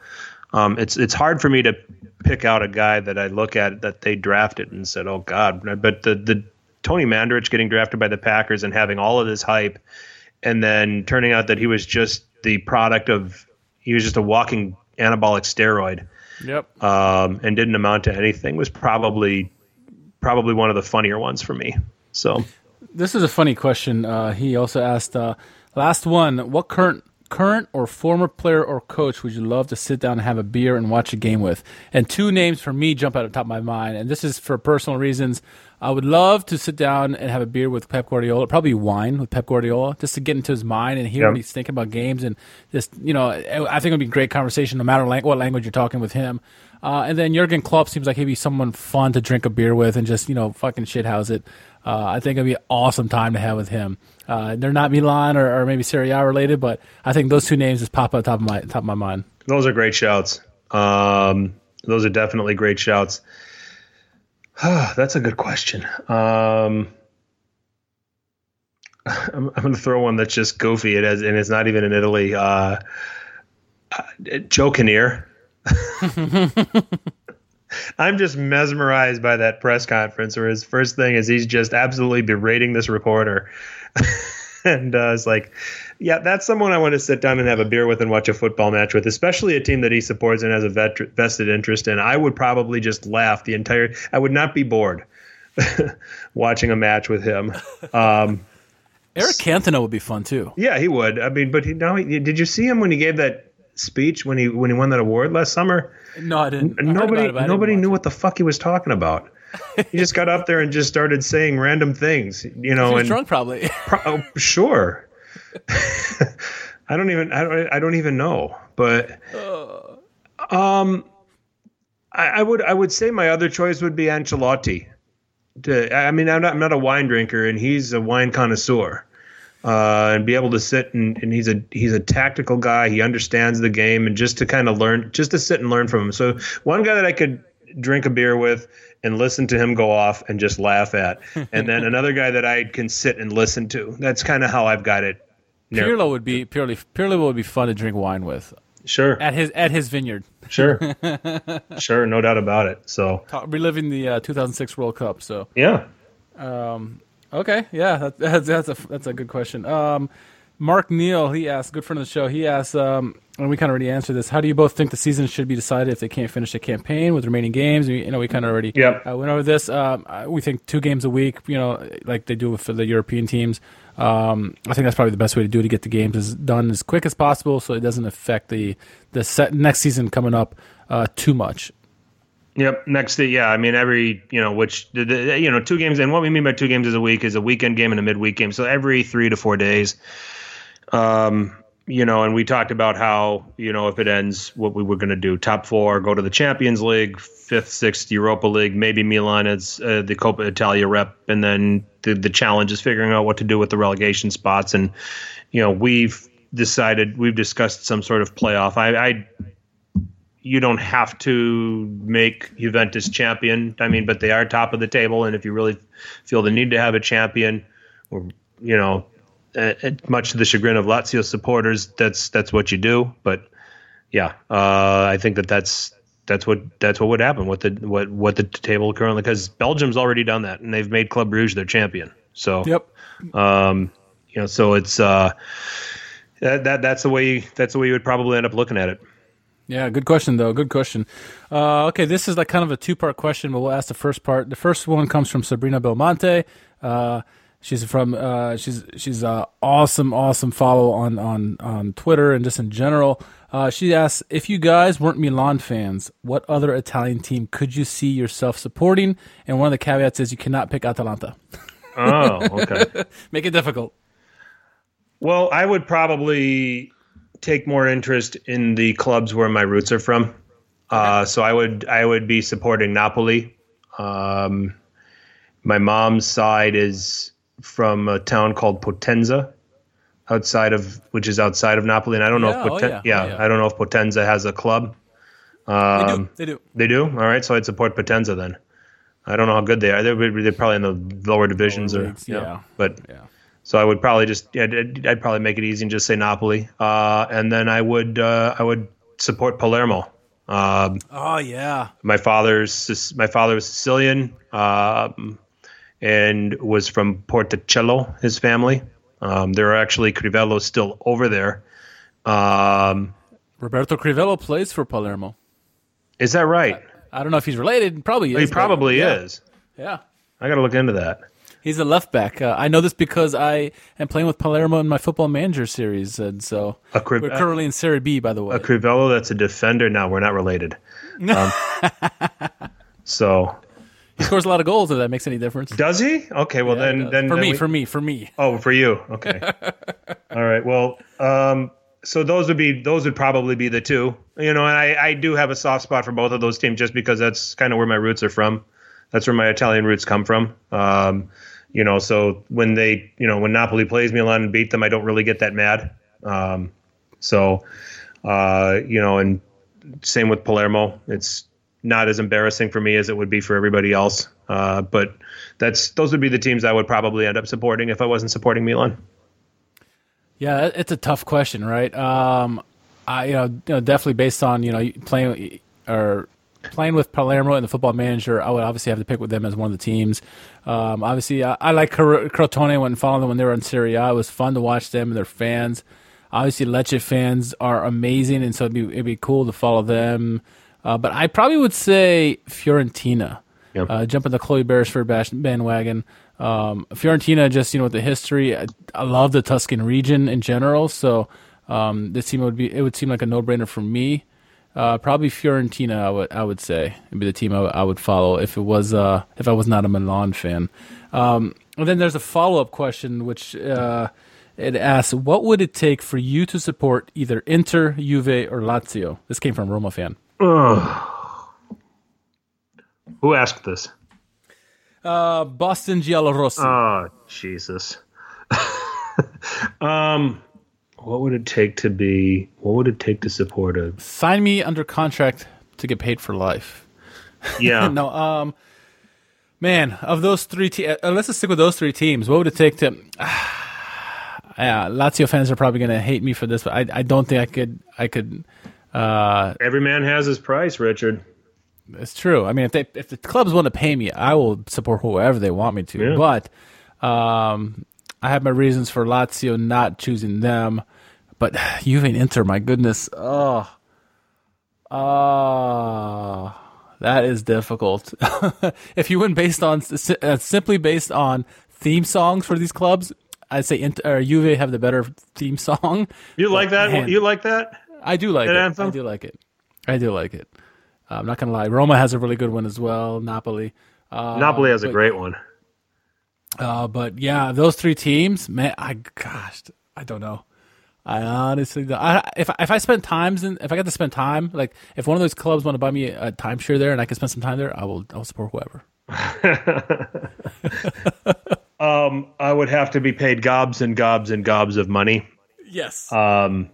um, it's it's hard for me to pick out a guy that I look at that they drafted and said, "Oh God!" But the the Tony Mandarich getting drafted by the Packers and having all of this hype, and then turning out that he was just the product of he was just a walking anabolic steroid yep. um, and didn't amount to anything was probably probably one of the funnier ones for me. So This is a funny question. Uh, he also asked, uh, last one, what current current or former player or coach would you love to sit down and have a beer and watch a game with? And two names for me jump out of the top of my mind, and this is for personal reasons. I would love to sit down and have a beer with Pep Guardiola, probably wine with Pep Guardiola, just to get into his mind and hear Yep. what he's thinking about games. And just, you know, I think it would be a great conversation no matter lang- what language you're talking with him. Uh, and then Jurgen Klopp seems like he'd be someone fun to drink a beer with and just, you know, fucking shithouse it. Uh, I think it'd be an awesome time to have with him. Uh, they're not Milan or, or maybe Serie A related, but I think those two names just pop up top of my top of my mind. those are great shouts. Um, those are definitely great shouts. That's a good question. Um, I'm, I'm going to throw one that's just goofy. It has, and it's not even in Italy. Uh, uh, Joe Kinnear. I'm just mesmerized by that press conference where his first thing is he's just absolutely berating this reporter. and uh, it's like, yeah, that's someone I want to sit down and have a beer with and watch a football match with, especially a team that he supports and has a vet- vested interest in. I would probably just laugh the entire. I would not be bored watching a match with him. Um, Eric Cantona would be fun too. yeah, he would. I mean, but he, now he, did you see him when he gave that speech when he when he won that award last summer? No, I didn't. I heard nobody about it, I nobody knew it. what the fuck he was talking about. he just got up there and just started saying random things, you know. He was and drunk, probably. Pro- oh, sure. I don't even I don't I don't even know, but um, I, I would I would say my other choice would be Ancelotti. To, I mean, I'm not I'm not a wine drinker, and he's a wine connoisseur. Uh, and be able to sit and, and he's a he's a tactical guy. He understands the game, and just to kind of learn, just to sit and learn from him. So one guy that I could drink a beer with and listen to him go off and just laugh at, and then another guy that I can sit and listen to. That's kind of how I've got it. narrowed. Pirlo would be purely Pirlo would be fun to drink wine with Sure, at his at his vineyard, sure, sure, no doubt about it. So reliving the uh, 2006 World Cup. So yeah, Okay, yeah, that, that's that's a that's a good question. Um, Mark Neal, he asked, good friend of the show. He asked, um, and we kind of already answered this. How do you both think the season should be decided if they can't finish the campaign with remaining games? We, you know, we kind of already Yep. uh, went over this. Um, we think two games a week, you know, like they do for the European teams. Um, I think that's probably the best way to do it to get the games as done as quick as possible, so it doesn't affect the the set, next season coming up uh, too much. Yep. Next, day, yeah. I mean, every you know, which the, you know, two games. And what we mean by two games is a week is a weekend game and a midweek game. So every three to four days. Um, you know, and we talked about how you know if it ends, what we were going to do: top four, go to the Champions League, fifth, sixth Europa League, maybe Milan as uh, the Coppa Italia rep, and then the the challenge is figuring out what to do with the relegation spots. And you know, we've decided, we've discussed some sort of playoff. I, I you don't have to make Juventus champion. I mean, but they are top of the table, and if you really feel the need to have a champion, or you know, uh, much to the chagrin of Lazio supporters, that's that's what you do. But yeah, uh, I think that that's that's what that's what would happen. What the what what the table currently because Belgium's already done that, and they've made Club Brugge their champion. So Yep. um, you know, so it's uh, that, that that's the way that's the way you would probably end up looking at it. Yeah, good question though. Good question. Uh, okay, this is like kind of a two part question, but we'll ask the first part. The first one comes from Sabrina Belmonte. Uh, she's from uh, she's she's a awesome awesome follow on on on Twitter and just in general. Uh, she asks if you guys weren't Milan fans, what other Italian team could you see yourself supporting? And one of the caveats is you cannot pick Atalanta. Oh, okay. Make it difficult. well, I would probably take more interest in the clubs where my roots are from. Uh, so I would I would be supporting Napoli. Um, my mom's side is from a town called Potenza, outside of which is outside of Napoli, and I don't know Yeah, if oh, yeah, yeah, oh, yeah. I don't know if Potenza has a club. They Um, do. They do. They do. All right, so I'd support Potenza then. I don't know how good they are. They're, they're probably in the lower divisions, Lower or yeah. yeah. But Yeah. So I would probably just yeah, I'd, I'd probably make it easy and just say Napoli, uh, and then I would uh, I would support Palermo. Um, Oh yeah. my father's my father was Sicilian um, and was from Porticello. His family. Um, there are actually Crivellos still over there. Um, Roberto Crivello plays for Palermo. is that right? I don't know if he's related. Probably is. He but probably yeah. is. Yeah. I got to look into that. He's a left back. Uh, I know this because I am playing with Palermo in my football manager series, and so A Criv- we're currently in Serie B, by the way. a Crivello that's a defender. Now we're not related. Um, so He scores a lot of goals. If that makes any difference. does he? Okay, well Yeah, then, then for then me, we- for me, for me. Oh, for you. Okay. All right. Well, um, so those would be those would probably be the two. You know, and I, I do have a soft spot for both of those teams just because that's kind of where my roots are from. That's where my Italian roots come from. Um, you know, so when they, you know, when Napoli plays Milan and beat them, I don't really get that mad. Um, so, uh, you know, and same with Palermo. It's not as embarrassing for me as it would be for everybody else. Uh, but that's those would be the teams I would probably end up supporting if I wasn't supporting Milan. Yeah, it's a tough question, right? Um, I you know, definitely based on you know playing or playing with Palermo and the Football Manager, I would obviously have to pick with them as one of the teams. Um, obviously, I, I like Cro- Crotone. I went and followed them when they were in Serie A. It was fun to watch them and their fans. Obviously, Lecce fans are amazing, and so it'd be it'd be cool to follow them. Uh, but I probably would say Fiorentina. Yep. Uh, jump in the Chloe Beresford bandwagon. Um, Fiorentina, just you know, with the history, I, I love the Tuscan region in general. So um, this team would be it would seem like a no brainer for me. Uh, probably Fiorentina, I would I would say would be the team I, would- follow if it was uh, if I was not a Milan fan. Um, and then there's a follow up question which uh, it asks, "What would it take for you to support either Inter, Juve, or Lazio?" This came from Roma fan. Who asked this? Uh, Boston Giallorossi. Oh, Jesus. um, what would it take to be? What would it take to support a? Sign me under contract to get paid for life. Yeah, no, um, man, of those three teams, uh, let's just stick with those three teams. What would it take to? yeah, Lazio fans are probably going to hate me for this, but I, I don't think I could. I could. Uh, every man has his price, Richard. it's true. I mean, if they if the clubs want to pay me, I will support whoever they want me to. Yeah. But um, I have my reasons for Lazio not choosing them. But Juve and Inter, my goodness, oh, oh, that is difficult. if you went based on uh, simply based on theme songs for these clubs, I'd say Inter, or Juve have the better theme song. You like that? man. You like that? I do like That it. anthem? I do like it. I do like it. I'm not gonna lie. Roma has a really good one as well. Napoli. Uh, Napoli has a great one. Uh, but yeah, those three teams, man. I gosh, I don't know. I honestly, don't- I, if if I spend times and if I got to spend time, like if one of those clubs want to buy me a timeshare there and I can spend some time there, I will. I will support whoever. Um, I would have to be paid gobs and gobs and gobs of money. Yes. Um,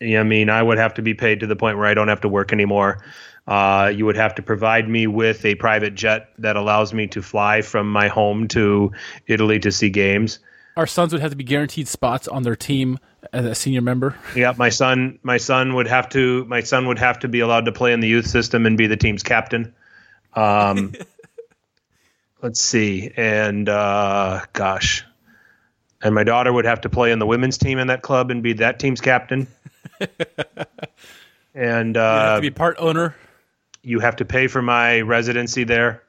Yeah, I mean, I would have to be paid to the point where I don't have to work anymore. Uh, you would have to provide me with a private jet that allows me to fly from my home to Italy to see games. Our sons would have to be guaranteed spots on their team as a senior member. Yeah, my son, my son would have to, my son would have to be allowed to play in the youth system and be the team's captain. Um, let's see, and uh, gosh, and my daughter would have to play in the women's team in that club and be that team's captain. and You uh, have to be part owner. You have to pay for my residency there.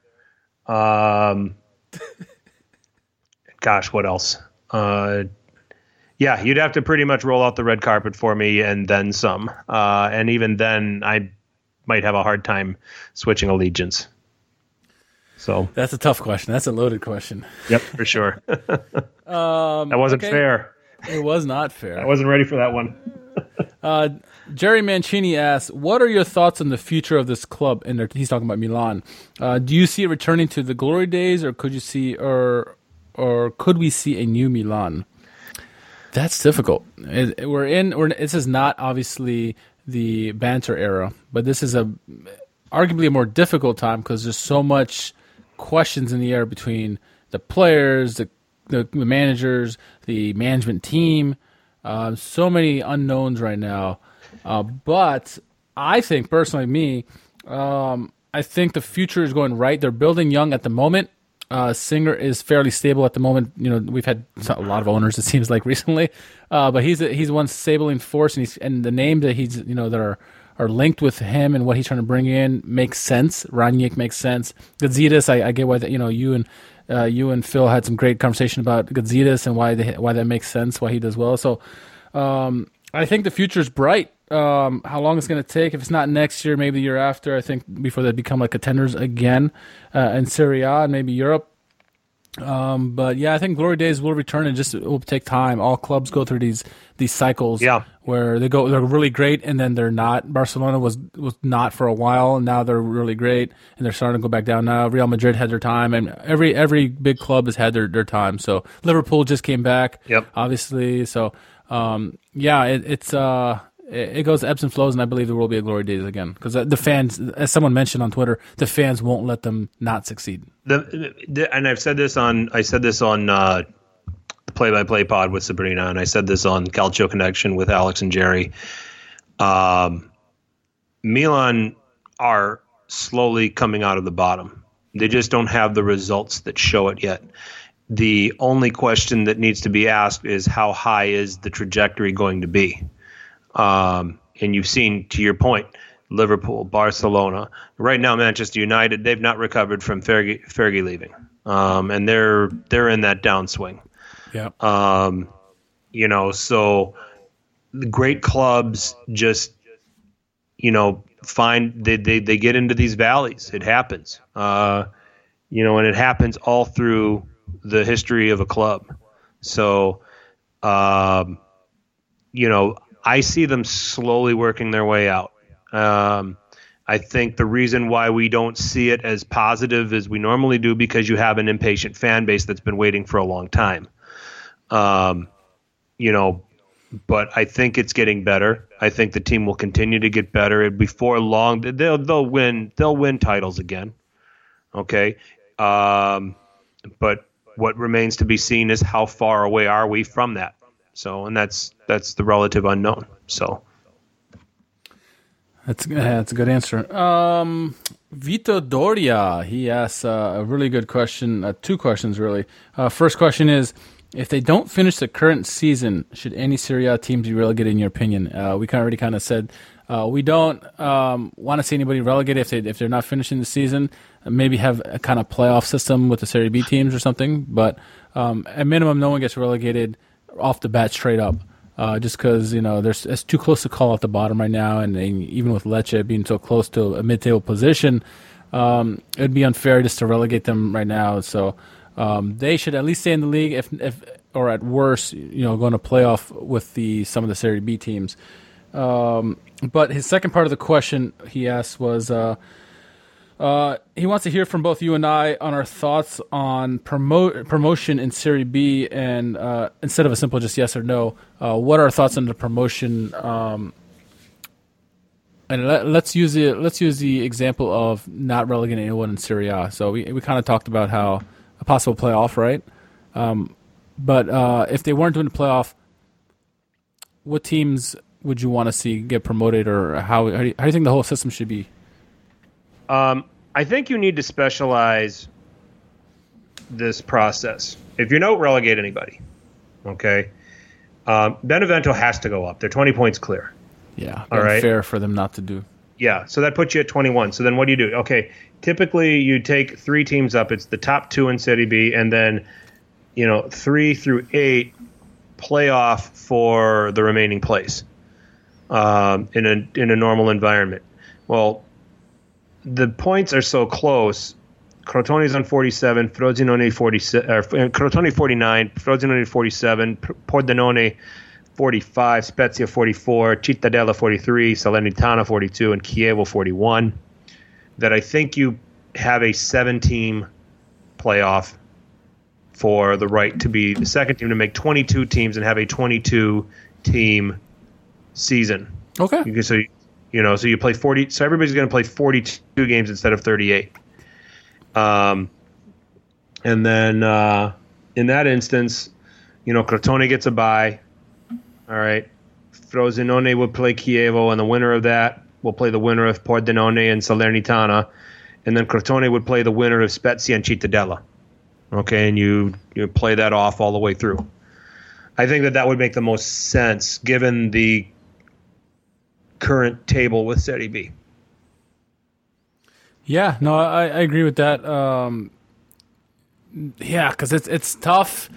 Um, gosh, what else? Uh, yeah, you'd have to pretty much roll out the red carpet for me and then some. Uh, and even then, I might have a hard time switching allegiance. So, That's a tough question. That's a loaded question. yep, for sure. Um, that wasn't okay. fair. It was not fair. I wasn't ready for that one. Uh, Jerry Mancini asks, "What are your thoughts on the future of this club?" And he's talking about Milan. Uh, do you see it returning to the glory days, or could you see, or or could we see a new Milan? That's difficult. It- we're in. We're, this is not obviously the banter era, but this is a arguably a more difficult time because there's so much questions in the air between the players, the the, the managers, the management team. Uh, so many unknowns right now. Uh, but I think personally, me, um, I think the future is going right. They're building young at the moment. Uh, Singer is fairly stable at the moment. You know, we've had a lot of owners. It seems like recently, uh, but he's a, he's one stabling force, and he's and the name that he's you know that are are linked with him and what he's trying to bring in makes sense. Rangnick makes sense. Gazidis, I, I get why that you know you and uh, you and Phil had some great conversation about Gazidis and why they, why that makes sense, why he does well. So um, I think the future is bright. Um, how long it's going to take? If it's not next year, maybe the year after. I think before they become like contenders again uh, in Serie A and maybe Europe. Um, but yeah, I think glory days will return and just it will take time. All clubs go through these these cycles. Yeah. where they go they're really great and then they're not. Barcelona was was not for a while and now they're really great and they're starting to go back down now. Real Madrid had their time and every every big club has had their their time. So Liverpool just came back. Yep. obviously. So um, yeah, it, it's uh. It goes ebbs and flows, and I believe there will be a glory days again because the fans, as someone mentioned on Twitter, the fans won't let them not succeed. the, the and I've said this on I said this on uh, the play by play pod with Sabrina, and I said this on Calcio Connection with Alex and Jerry. Um, Milan are slowly coming out of the bottom. They just don't have the results that show it yet. The only question that needs to be asked is how high is the trajectory going to be? Um, and you've seen, to your point, Liverpool, Barcelona. Right now, Manchester United, they've not recovered from Fergie, Fergie leaving, um, and they're they're in that downswing. Yeah. Um, you know, so the great clubs just, you know, find they, they, they get into these valleys. It happens. Uh, you know, and it happens all through the history of a club. So, um, you know, I see them slowly working their way out. Um, I think the reason why we don't see it as positive as we normally do because you have an impatient fan base that's been waiting for a long time. Um, you know, but I think it's getting better. I think the team will continue to get better. Before long, they'll they'll win they'll win titles again. Okay, um, but what remains to be seen is how far away are we from that. So, and that's that's the relative unknown. So, That's yeah, that's a good answer. Um, Vito Doria, he asks uh, a really good question. Uh, two questions really. Uh, first question is, if they don't finish the current season, should any Serie A teams be relegated? In your opinion, uh, we kind of already kind of said uh, we don't um, want to see anybody relegated if they if they're not finishing the season. Maybe have a kind of playoff system with the Serie B teams or something. But um, at minimum, no one gets relegated off the bat straight up. Uh, just because you know there's it's too close to call at the bottom right now, and, and even with Lecce being so close to a mid-table position, um, it'd be unfair just to relegate them right now. So um, they should at least stay in the league, if if or at worst, you know, going to playoff with the some of the Serie B teams. Um, but his second part of the question he asked was. Uh, uh, he wants to hear from both you and I on our thoughts on promo- promotion in Serie B, and uh, instead of a simple just yes or no, uh, what are our thoughts on the promotion um, And let, us use the let's use the example of not relegating anyone in Serie A. So we we kind of talked about how a possible playoff, right? Um, but uh, if they weren't doing the playoff, what teams would you want to see get promoted, or how how do, you, how do you think the whole system should be? Um, I think you need to specialize this process. If you don't relegate anybody, okay, um, Benevento has to go up. They're 20 points clear. Yeah, all right. Fair for them not to do. Yeah, so that puts you at 21. So then what do you do? Okay, typically you take three teams up. It's the top two in Serie B, and then you know three through eight playoff for the remaining place um, in a in a normal environment. Well, the points are so close. Crotone's on 47, Frosinone 47, uh, Crotone 49, Frosinone 47, Pordenone 45, Spezia 44, Cittadella 43, Salernitana 42, and Chievo 41. That I think you have a seven team playoff for the right to be the second team to make 22 teams and have a 22 team season. Okay. So, you know, so you play 40. So everybody's going to play 42 games instead of 38. Um, and then uh, in that instance, you know, Crotone gets a bye. All right. Frosinone will play Chievo, and the winner of that will play the winner of Pordenone and Salernitana. And then Crotone would play the winner of Spezia and Cittadella. Okay, and you you play that off all the way through. I think that that would make the most sense given the current table with Serie B. Yeah, no, I, I agree with that. Um, yeah, because it's it's tough.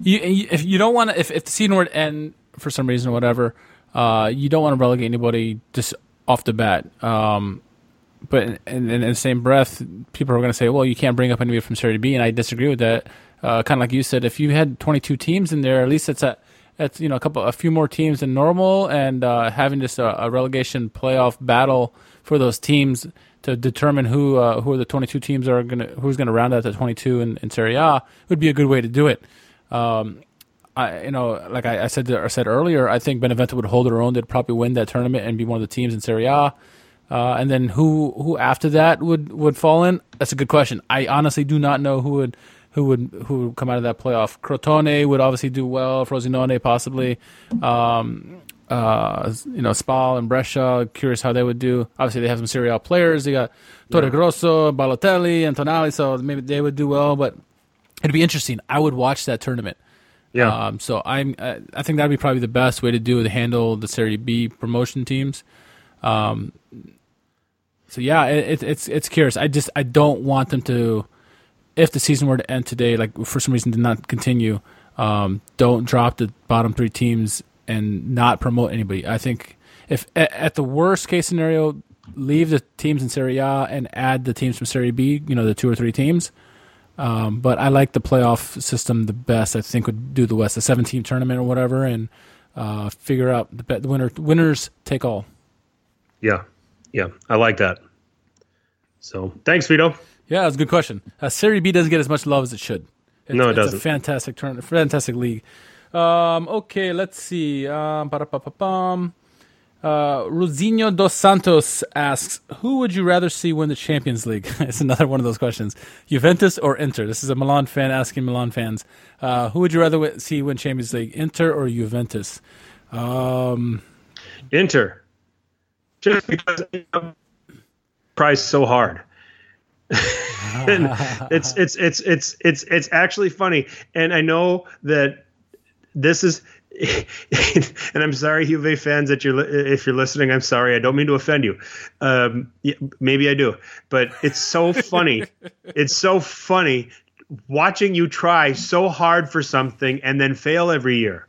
You, if you don't want to, if, if the season were to end for some reason or whatever, uh, you don't want to relegate anybody just off the bat. Um, but in, in, in, the same breath, people are going to say, well, you can't bring up anybody from Serie B, and I disagree with that. Uh, kind of like you said, if you had 22 teams in there, at least it's a it's you know a couple a few more teams than normal, and uh, having just a, a, relegation playoff battle for those teams to determine who uh, who are the 22 teams are gonna who's gonna round out the 22 in, in Serie A would be a good way to do it. Um, I you know like I, I said I said earlier, I think Benevento would hold their own. They'd probably win that tournament and be one of the teams in Serie A. Uh, and then who who after that would, would fall in? That's a good question. I honestly do not know who would who would who would come out of that playoff. Crotone would obviously do well. Frosinone possibly. Um, uh, you know, Spal and Brescia. Curious how they would do. Obviously, they have some Serie A players. They got Torregrossa, Balotelli, and Tonali, so maybe they would do well. But it'd be interesting. I would watch that tournament. Yeah. Um, so I'm. I think that'd be probably the best way to do to handle the Serie B promotion teams. Um, so yeah, it, it's it's curious. I just I don't want them to. If the season were to end today, like for some reason did not continue, um, don't drop the bottom three teams and not promote anybody. I think if at, the worst case scenario, leave the teams in Serie A and add the teams from Serie B. You know, the two or three teams. Um, but I like the playoff system the best. I think would do the West, a seven-team tournament or whatever, and uh, figure out the, the winner. Winners take all. Yeah, yeah, I like that. So thanks, Vito. Yeah, that's a good question. Uh, Serie B doesn't get as much love as it should. It's, no, it doesn't. a fantastic turn, fantastic league. Um, okay, let's see. Um, uh, Rosinho dos Santos asks, "Who would you rather see win the Champions League?" it's another one of those questions. Juventus or Inter? This is a Milan fan asking Milan fans, uh, "Who would you rather see win Champions League, Inter or Juventus?" Um, Inter, just because price so hard. it's it's it's it's it's it's actually funny, and I know that this is. and I'm sorry, Juve fans, that you're if you're listening. I'm sorry. I don't mean to offend you. Um, maybe I do, but it's so funny. it's so funny watching you try so hard for something and then fail every year.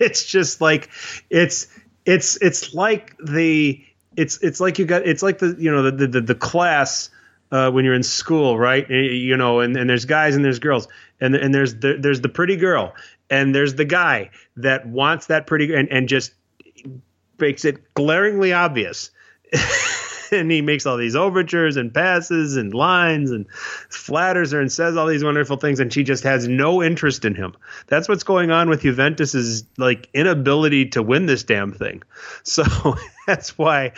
it's just like it's it's it's like the it's it's like you got it's like the you know the the, the class uh, when you're in school, right? You know, and, and there's guys and there's girls, and and there's the, there's the pretty girl, and there's the guy that wants that pretty and and just makes it glaringly obvious. and he makes all these overtures and passes and lines and flatters her and says all these wonderful things and she just has no interest in him that's what's going on with juventus's like inability to win this damn thing so that's why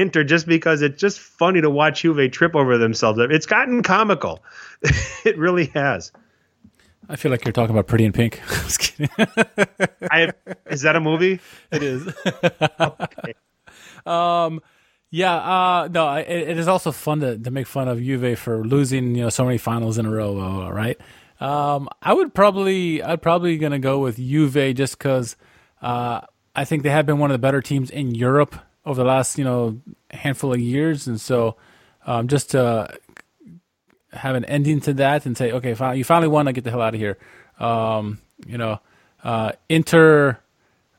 Inter just because it's just funny to watch Juve trip over themselves. It's gotten comical. it really has. I feel like you're talking about Pretty in Pink. I, is that a movie? It is. okay. Um, yeah. Uh, no, it, it is also fun to, to make fun of Juve for losing, you know, so many finals in a row. Right. Um, I would probably, I'd probably gonna go with Juve just because uh, I think they have been one of the better teams in Europe over the last, you know, handful of years, and so um, just to have an ending to that and say, okay, you finally won, I get the hell out of here. Um, you know, uh, Inter,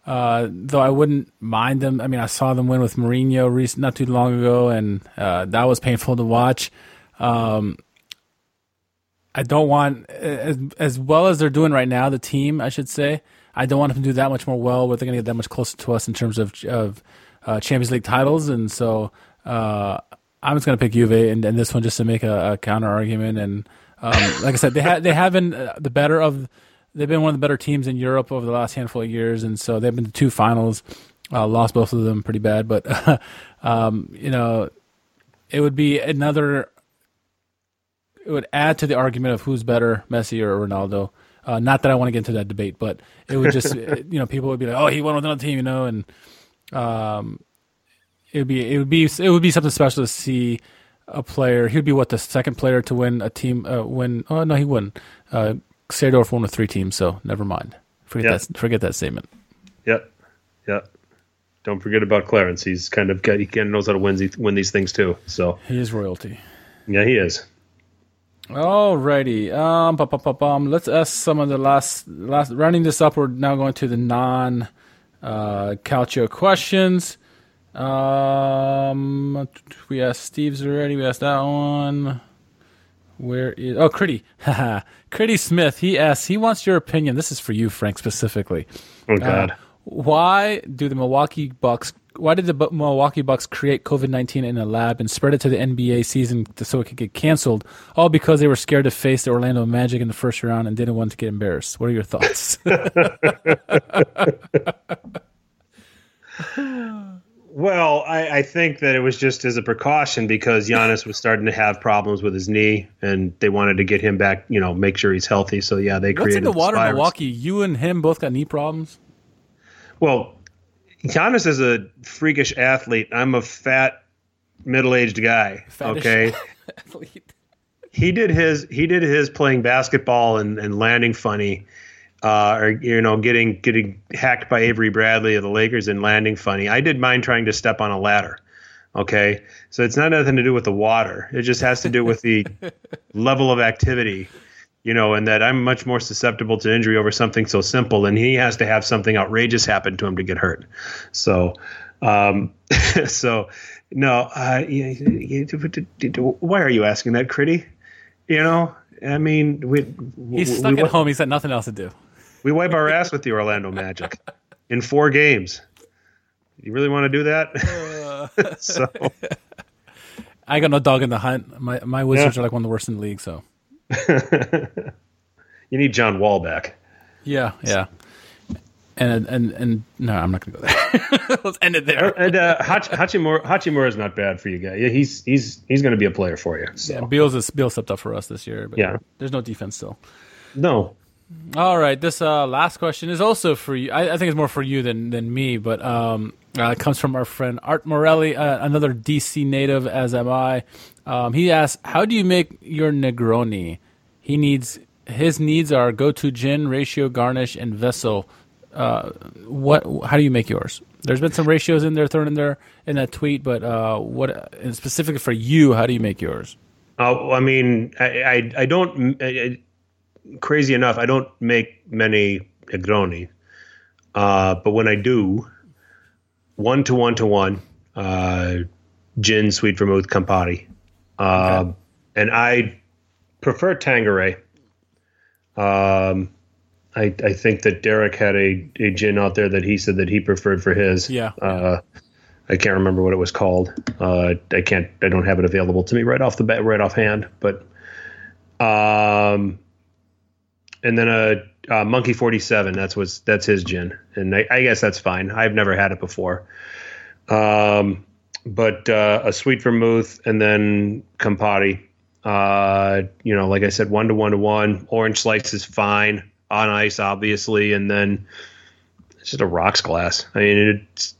uh, though I wouldn't mind them. I mean, I saw them win with Mourinho recent, not too long ago, and uh, that was painful to watch. Um, I don't want as, as well as they're doing right now. The team, I should say, I don't want them to do that much more well. Where they're going to get that much closer to us in terms of of uh, Champions League titles, and so uh, I'm just going to pick Juve and, and, this one just to make a, a counter argument. And um, like I said, they have they have been uh, the better of. They've been one of the better teams in Europe over the last handful of years, and so they've been to two finals. Uh, lost both of them pretty bad, but um, you know, it would be another. It would add to the argument of who's better, Messi or Ronaldo. Uh, not that I want to get into that debate, but it would just, you know, people would be like, "Oh, he won with another team," you know, and um, it would be it would be it would be something special to see a player. He'd be what the second player to win a team uh, win. Oh no, he wouldn't. Uh, Seedorf won with three teams, so never mind. Forget yep. that. Forget that statement. Yep. Yep. Don't forget about Clarence. He's kind of he kind of knows how to win these win these things too. So he is royalty. Yeah, he is. Alrighty. Um, bum, bum, bum, let's ask some of the last last running this up. We're now going to the non uh, Calcio questions. Um, we asked Steve's already. We asked that one. Where is oh Critty? Critty Smith. He asks. He wants your opinion. This is for you, Frank, specifically. Oh God. Uh, why do the Milwaukee Bucks? Why did the Milwaukee Bucks create COVID nineteen in a lab and spread it to the NBA season so it could get canceled? All because they were scared to face the Orlando Magic in the first round and didn't want to get embarrassed. What are your thoughts? Well, I, I, think that it was just as a precaution because Giannis was starting to have problems with his knee, and they wanted to get him back. You know, make sure he's healthy. So yeah, they What's created. What's in the water, in Milwaukee? You and him both got knee problems. Well, Giannis is a freakish athlete. I'm a fat, middle-aged guy. Fatish okay. athlete. He did his he did his playing basketball and, and landing funny uh, or you know, getting getting hacked by Avery Bradley of the Lakers and landing funny. I did mine trying to step on a ladder. Okay, so it's not nothing to do with the water. It just has to do with the level of activity, you know, and that I'm much more susceptible to injury over something so simple, and he has to have something outrageous happen to him to get hurt. So, um, so no, uh, why are you asking that, Critty? You know, I mean, we he's stuck we, at home. He's got nothing else to do. We wipe our ass with the Orlando Magic in four games. You really want to do that? Uh, so I got no dog in the hunt. My my Wizards yeah. are like one of the worst in the league. So you need John Wall back. Yeah, yeah. And and and no, I'm not going to go there. Let's end it there. And uh, Hach- Hachimura, Hachimura is not bad for you guys. Yeah, he's he's he's going to be a player for you. So. Yeah, Beal's is Beal stepped up for us this year. But yeah, there's no defense still. No, all right, this uh, last question is also for you. I, I, think it's more for you than than me, but um, uh, it comes from our friend Art Morelli, uh, another DC native, as am I. Um, he asks, "How do you make your Negroni?" He needs his needs are go to gin, ratio, garnish, and vessel. Uh, what? How do you make yours? There's been some ratios in there thrown in there in that tweet, but uh, what specifically for you? How do you make yours? Oh, I mean, I, I, I don't. I, crazy enough, I don't make many Negroni, uh, but when I do, one to one to one, uh, gin, sweet vermouth, Campari, uh, okay. and I prefer Tanqueray. Um, I, I think that Derek had a, a gin out there that he said that he preferred for his. Yeah. Uh, I can't remember what it was called. Uh, I can't. I don't have it available to me right off the bat, right offhand. But um, and then a, a Monkey Forty Seven. That's what's that's his gin, and I, I, guess that's fine. I've never had it before. Um, but uh, a sweet vermouth and then Campari. Uh, you know, like I said, one to one to one. Orange slice is fine on ice, obviously, and then it's just a rocks glass. I mean, it's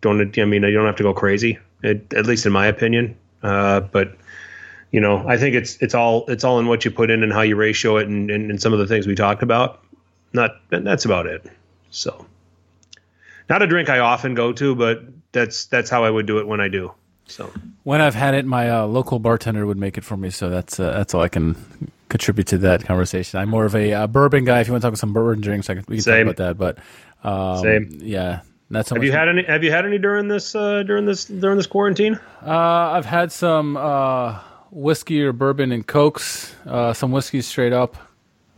don't. I mean, you don't have to go crazy, it, at least in my opinion. Uh, but you know, I think it's it's all it's all in what you put in and how you ratio it, and, and, and some of the things we talked about. Not that's about it. So, not a drink I often go to, but that's that's how I would do it when I do. So when I've had it, my uh, local bartender would make it for me. So that's uh, that's all I can contribute to that conversation. I'm more of a uh, bourbon guy. If you want to talk about some bourbon drinks, I can, we can Same. talk about that. But um, Same. yeah, not so have much. you had any? Have you had any during this uh, during this during this quarantine? Uh, I've had some uh, whiskey or bourbon and cokes. Uh, some whiskey straight up,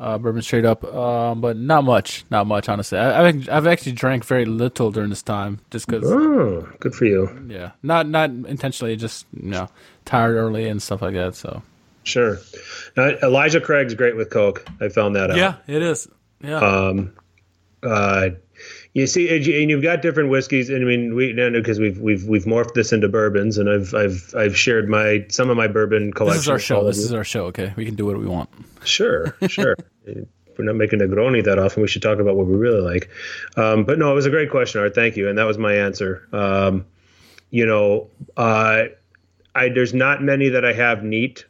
uh, bourbon straight up, um, but not much. Not much, honestly. I, I've I've actually drank very little during this time, just because. Oh, good for you. Yeah, not not intentionally, just you know, tired early and stuff like that. So. Sure. Now, Elijah Craig's great with Coke. I found that out. Yeah, it is. Yeah. Um, uh, you see, and you- and you've got different whiskeys, and I mean, we know because we've we've we've morphed this into bourbons, and I've I've I've shared my some of my bourbon collection. this is our show. This is our show. Okay, we can do what we want. Sure, sure. We're not making Negroni that often. We should talk about what we really like. Um, but no, it was a great question, Art. Thank you, and that was my answer. Um, you know, uh, I there's not many that I have neat.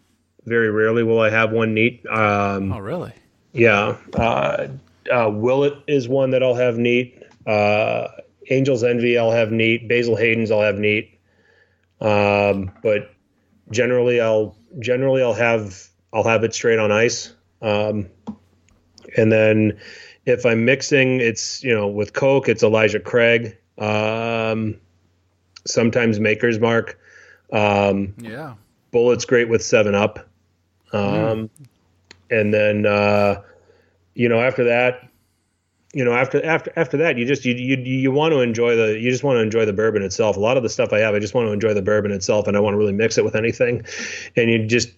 Very rarely will I have one neat. Um, Oh, really? yeah. Uh, uh, Willet is one that I'll have neat. Uh, Angel's Envy I'll have neat. Basil Hayden's I'll have neat. Um, but generally I'll generally I'll have I'll have it straight on ice. Um, and then if I'm mixing, it's you know with Coke, it's Elijah Craig. Um, sometimes Maker's Mark. Um, Yeah. Bulleit's great with Seven Up. Um, and then uh, you know after that, you know after after after that, you just you you you want to enjoy the you just want to enjoy the bourbon itself. A lot of the stuff I have, I just want to enjoy the bourbon itself, and I want to really mix it with anything. And you just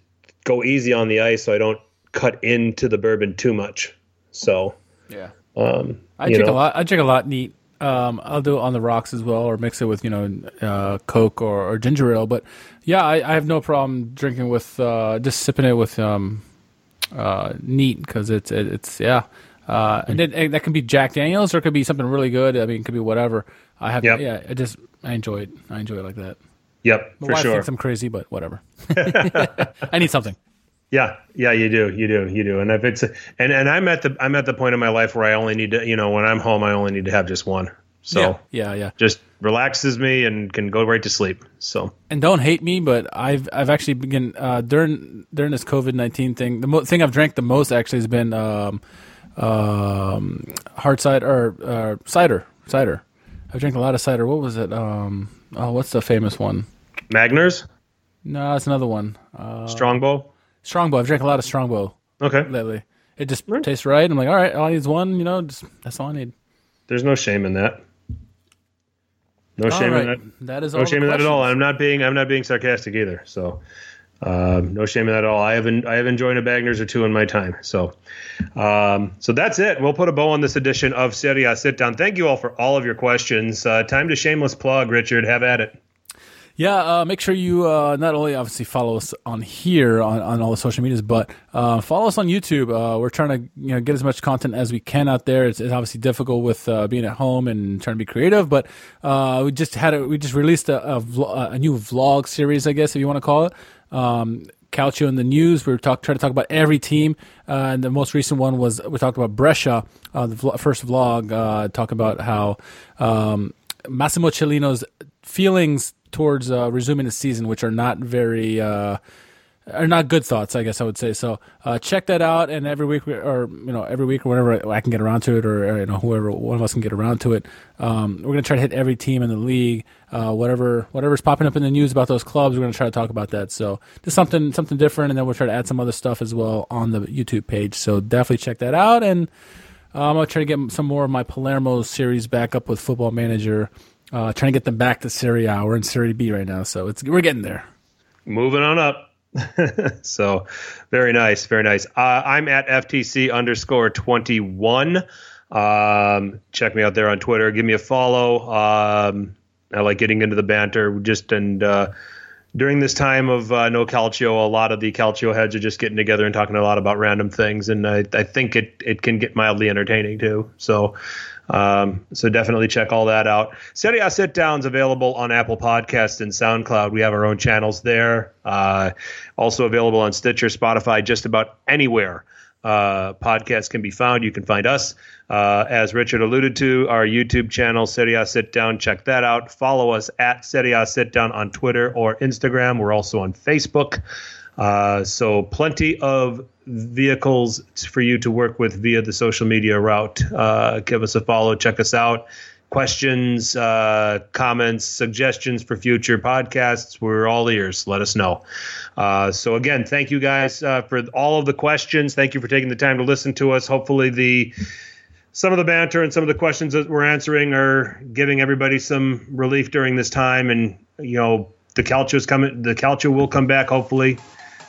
go easy on the ice, so I don't cut into the bourbon too much. So Yeah. um, I drink know, a lot. I drink a lot neat. Um, I'll do it on the rocks as well, or mix it with you know uh, Coke or, or ginger ale. But yeah, I, I have no problem drinking with uh, just sipping it with um, uh, neat because it's it, it's yeah, uh, and it, it- that can be Jack Daniels or it could be something really good. I mean, it could be whatever. I have Yep. yeah, I just I enjoy it. I enjoy it like that. Yep, My for wife sure. thinks I'm crazy, but whatever. I need something. Yeah, yeah, you do, you do, you do. And if it's and and I'm at the I'm at the point in my life where I only need to, you know, when I'm home, I only need to have just one. So yeah, yeah, yeah. just relaxes me and can go right to sleep. So and don't hate me, but I've I've actually been uh, during during this COVID nineteen thing. The mo- thing I've drank the most actually has been um, um, hard cider or uh, cider cider. I've drank a lot of cider. What was it? Um, oh, what's the famous one? Magners, No, it's another one. Uh, Strongbow. Strongbow. I've drank a lot of Strongbow Okay, lately. It just tastes right. I'm like, all right, all I need is one. You know, just, that's all I need. there's no shame in that. No All shame right, in that. that is. No shame in that at all. I'm not being I'm not being sarcastic either. So um, no shame in that at all. I haven't I have enjoyed a Magners or two in my time. So um, so that's it. We'll put a bow on this edition of Serie A Sit Down. Thank you all for all of your questions. Uh, time to shameless plug, Richard. Have at it. Yeah, uh, make sure you uh, not only obviously follow us on here on, on all the social medias, but uh, follow us on YouTube. Uh, we're trying to you know get as much content as we can out there. It's, it's obviously difficult with uh, being at home and trying to be creative, but uh, we just had a, we just released a, a, a new vlog series, I guess if you want to call it. Um, Calcio in the news. We were talk, trying to talk about every team, uh, and the most recent one was we talked about Brescia, uh, the first vlog, uh, talking about how um, Massimo Cellino's feelings towards uh, resuming the season, which are not very are not good thoughts, I guess I would say. So uh, check that out, and every week we- or you know every week or whenever I can get around to it, or, you know whoever one of us can get around to it, um, we're gonna try to hit every team in the league, uh, whatever whatever's popping up in the news about those clubs, we're gonna try to talk about that. So just something something different, and then we'll try to add some other stuff as well on the YouTube page. So definitely check that out, and I'm gonna try to get some more of my Palermo series back up with Football Manager. Uh, trying to get them back to Serie A. We're in Serie B right now, so it's we're getting there. moving on up. so very nice, very nice. Uh, I'm at FTC underscore 21. Um, check me out there on Twitter. Give me a follow. Um, I like getting into the banter. Just and uh, during this time of uh, no calcio, a lot of the calcio heads are just getting together and talking a lot about random things, and I, I think it it can get mildly entertaining too. So. Um, so definitely check all that out. Serie A Sit Downs available on Apple Podcasts and SoundCloud. We have our own channels there. Uh, also available on Stitcher, Spotify, just about anywhere uh, podcasts can be found. You can find us, uh, as Richard alluded to, our YouTube channel, Serie A Sit Down. Check that out. Follow us at Serie A Sit Down on Twitter or Instagram. We're also on Facebook. Uh, so plenty of vehicles for you to work with via the social media route. Uh, give us a follow, check us out. Questions, uh, comments, suggestions for future podcasts, we're all ears. Let us know. Uh, so, again, thank you guys uh, for all of the questions. Thank you for taking the time to listen to us. Hopefully, the some of the banter and some of the questions that we're answering are giving everybody some relief during this time. And, you know, the calcio's coming, the calcio will come back, hopefully.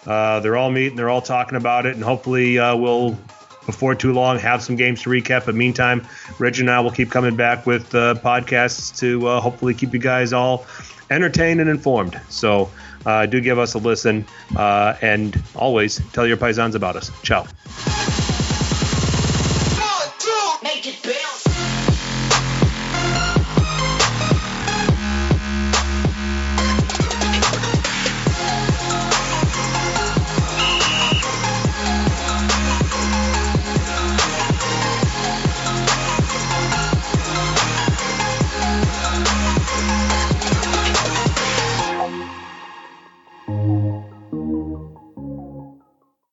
Uh, they're all meeting, they're all talking about it, and hopefully uh, we'll, before too long, have some games to recap. But meantime, Reggie and I will keep coming back with uh, podcasts to uh, hopefully keep you guys all entertained and informed. So uh, do give us a listen, uh, and always tell your paisans about us. Ciao. One, two,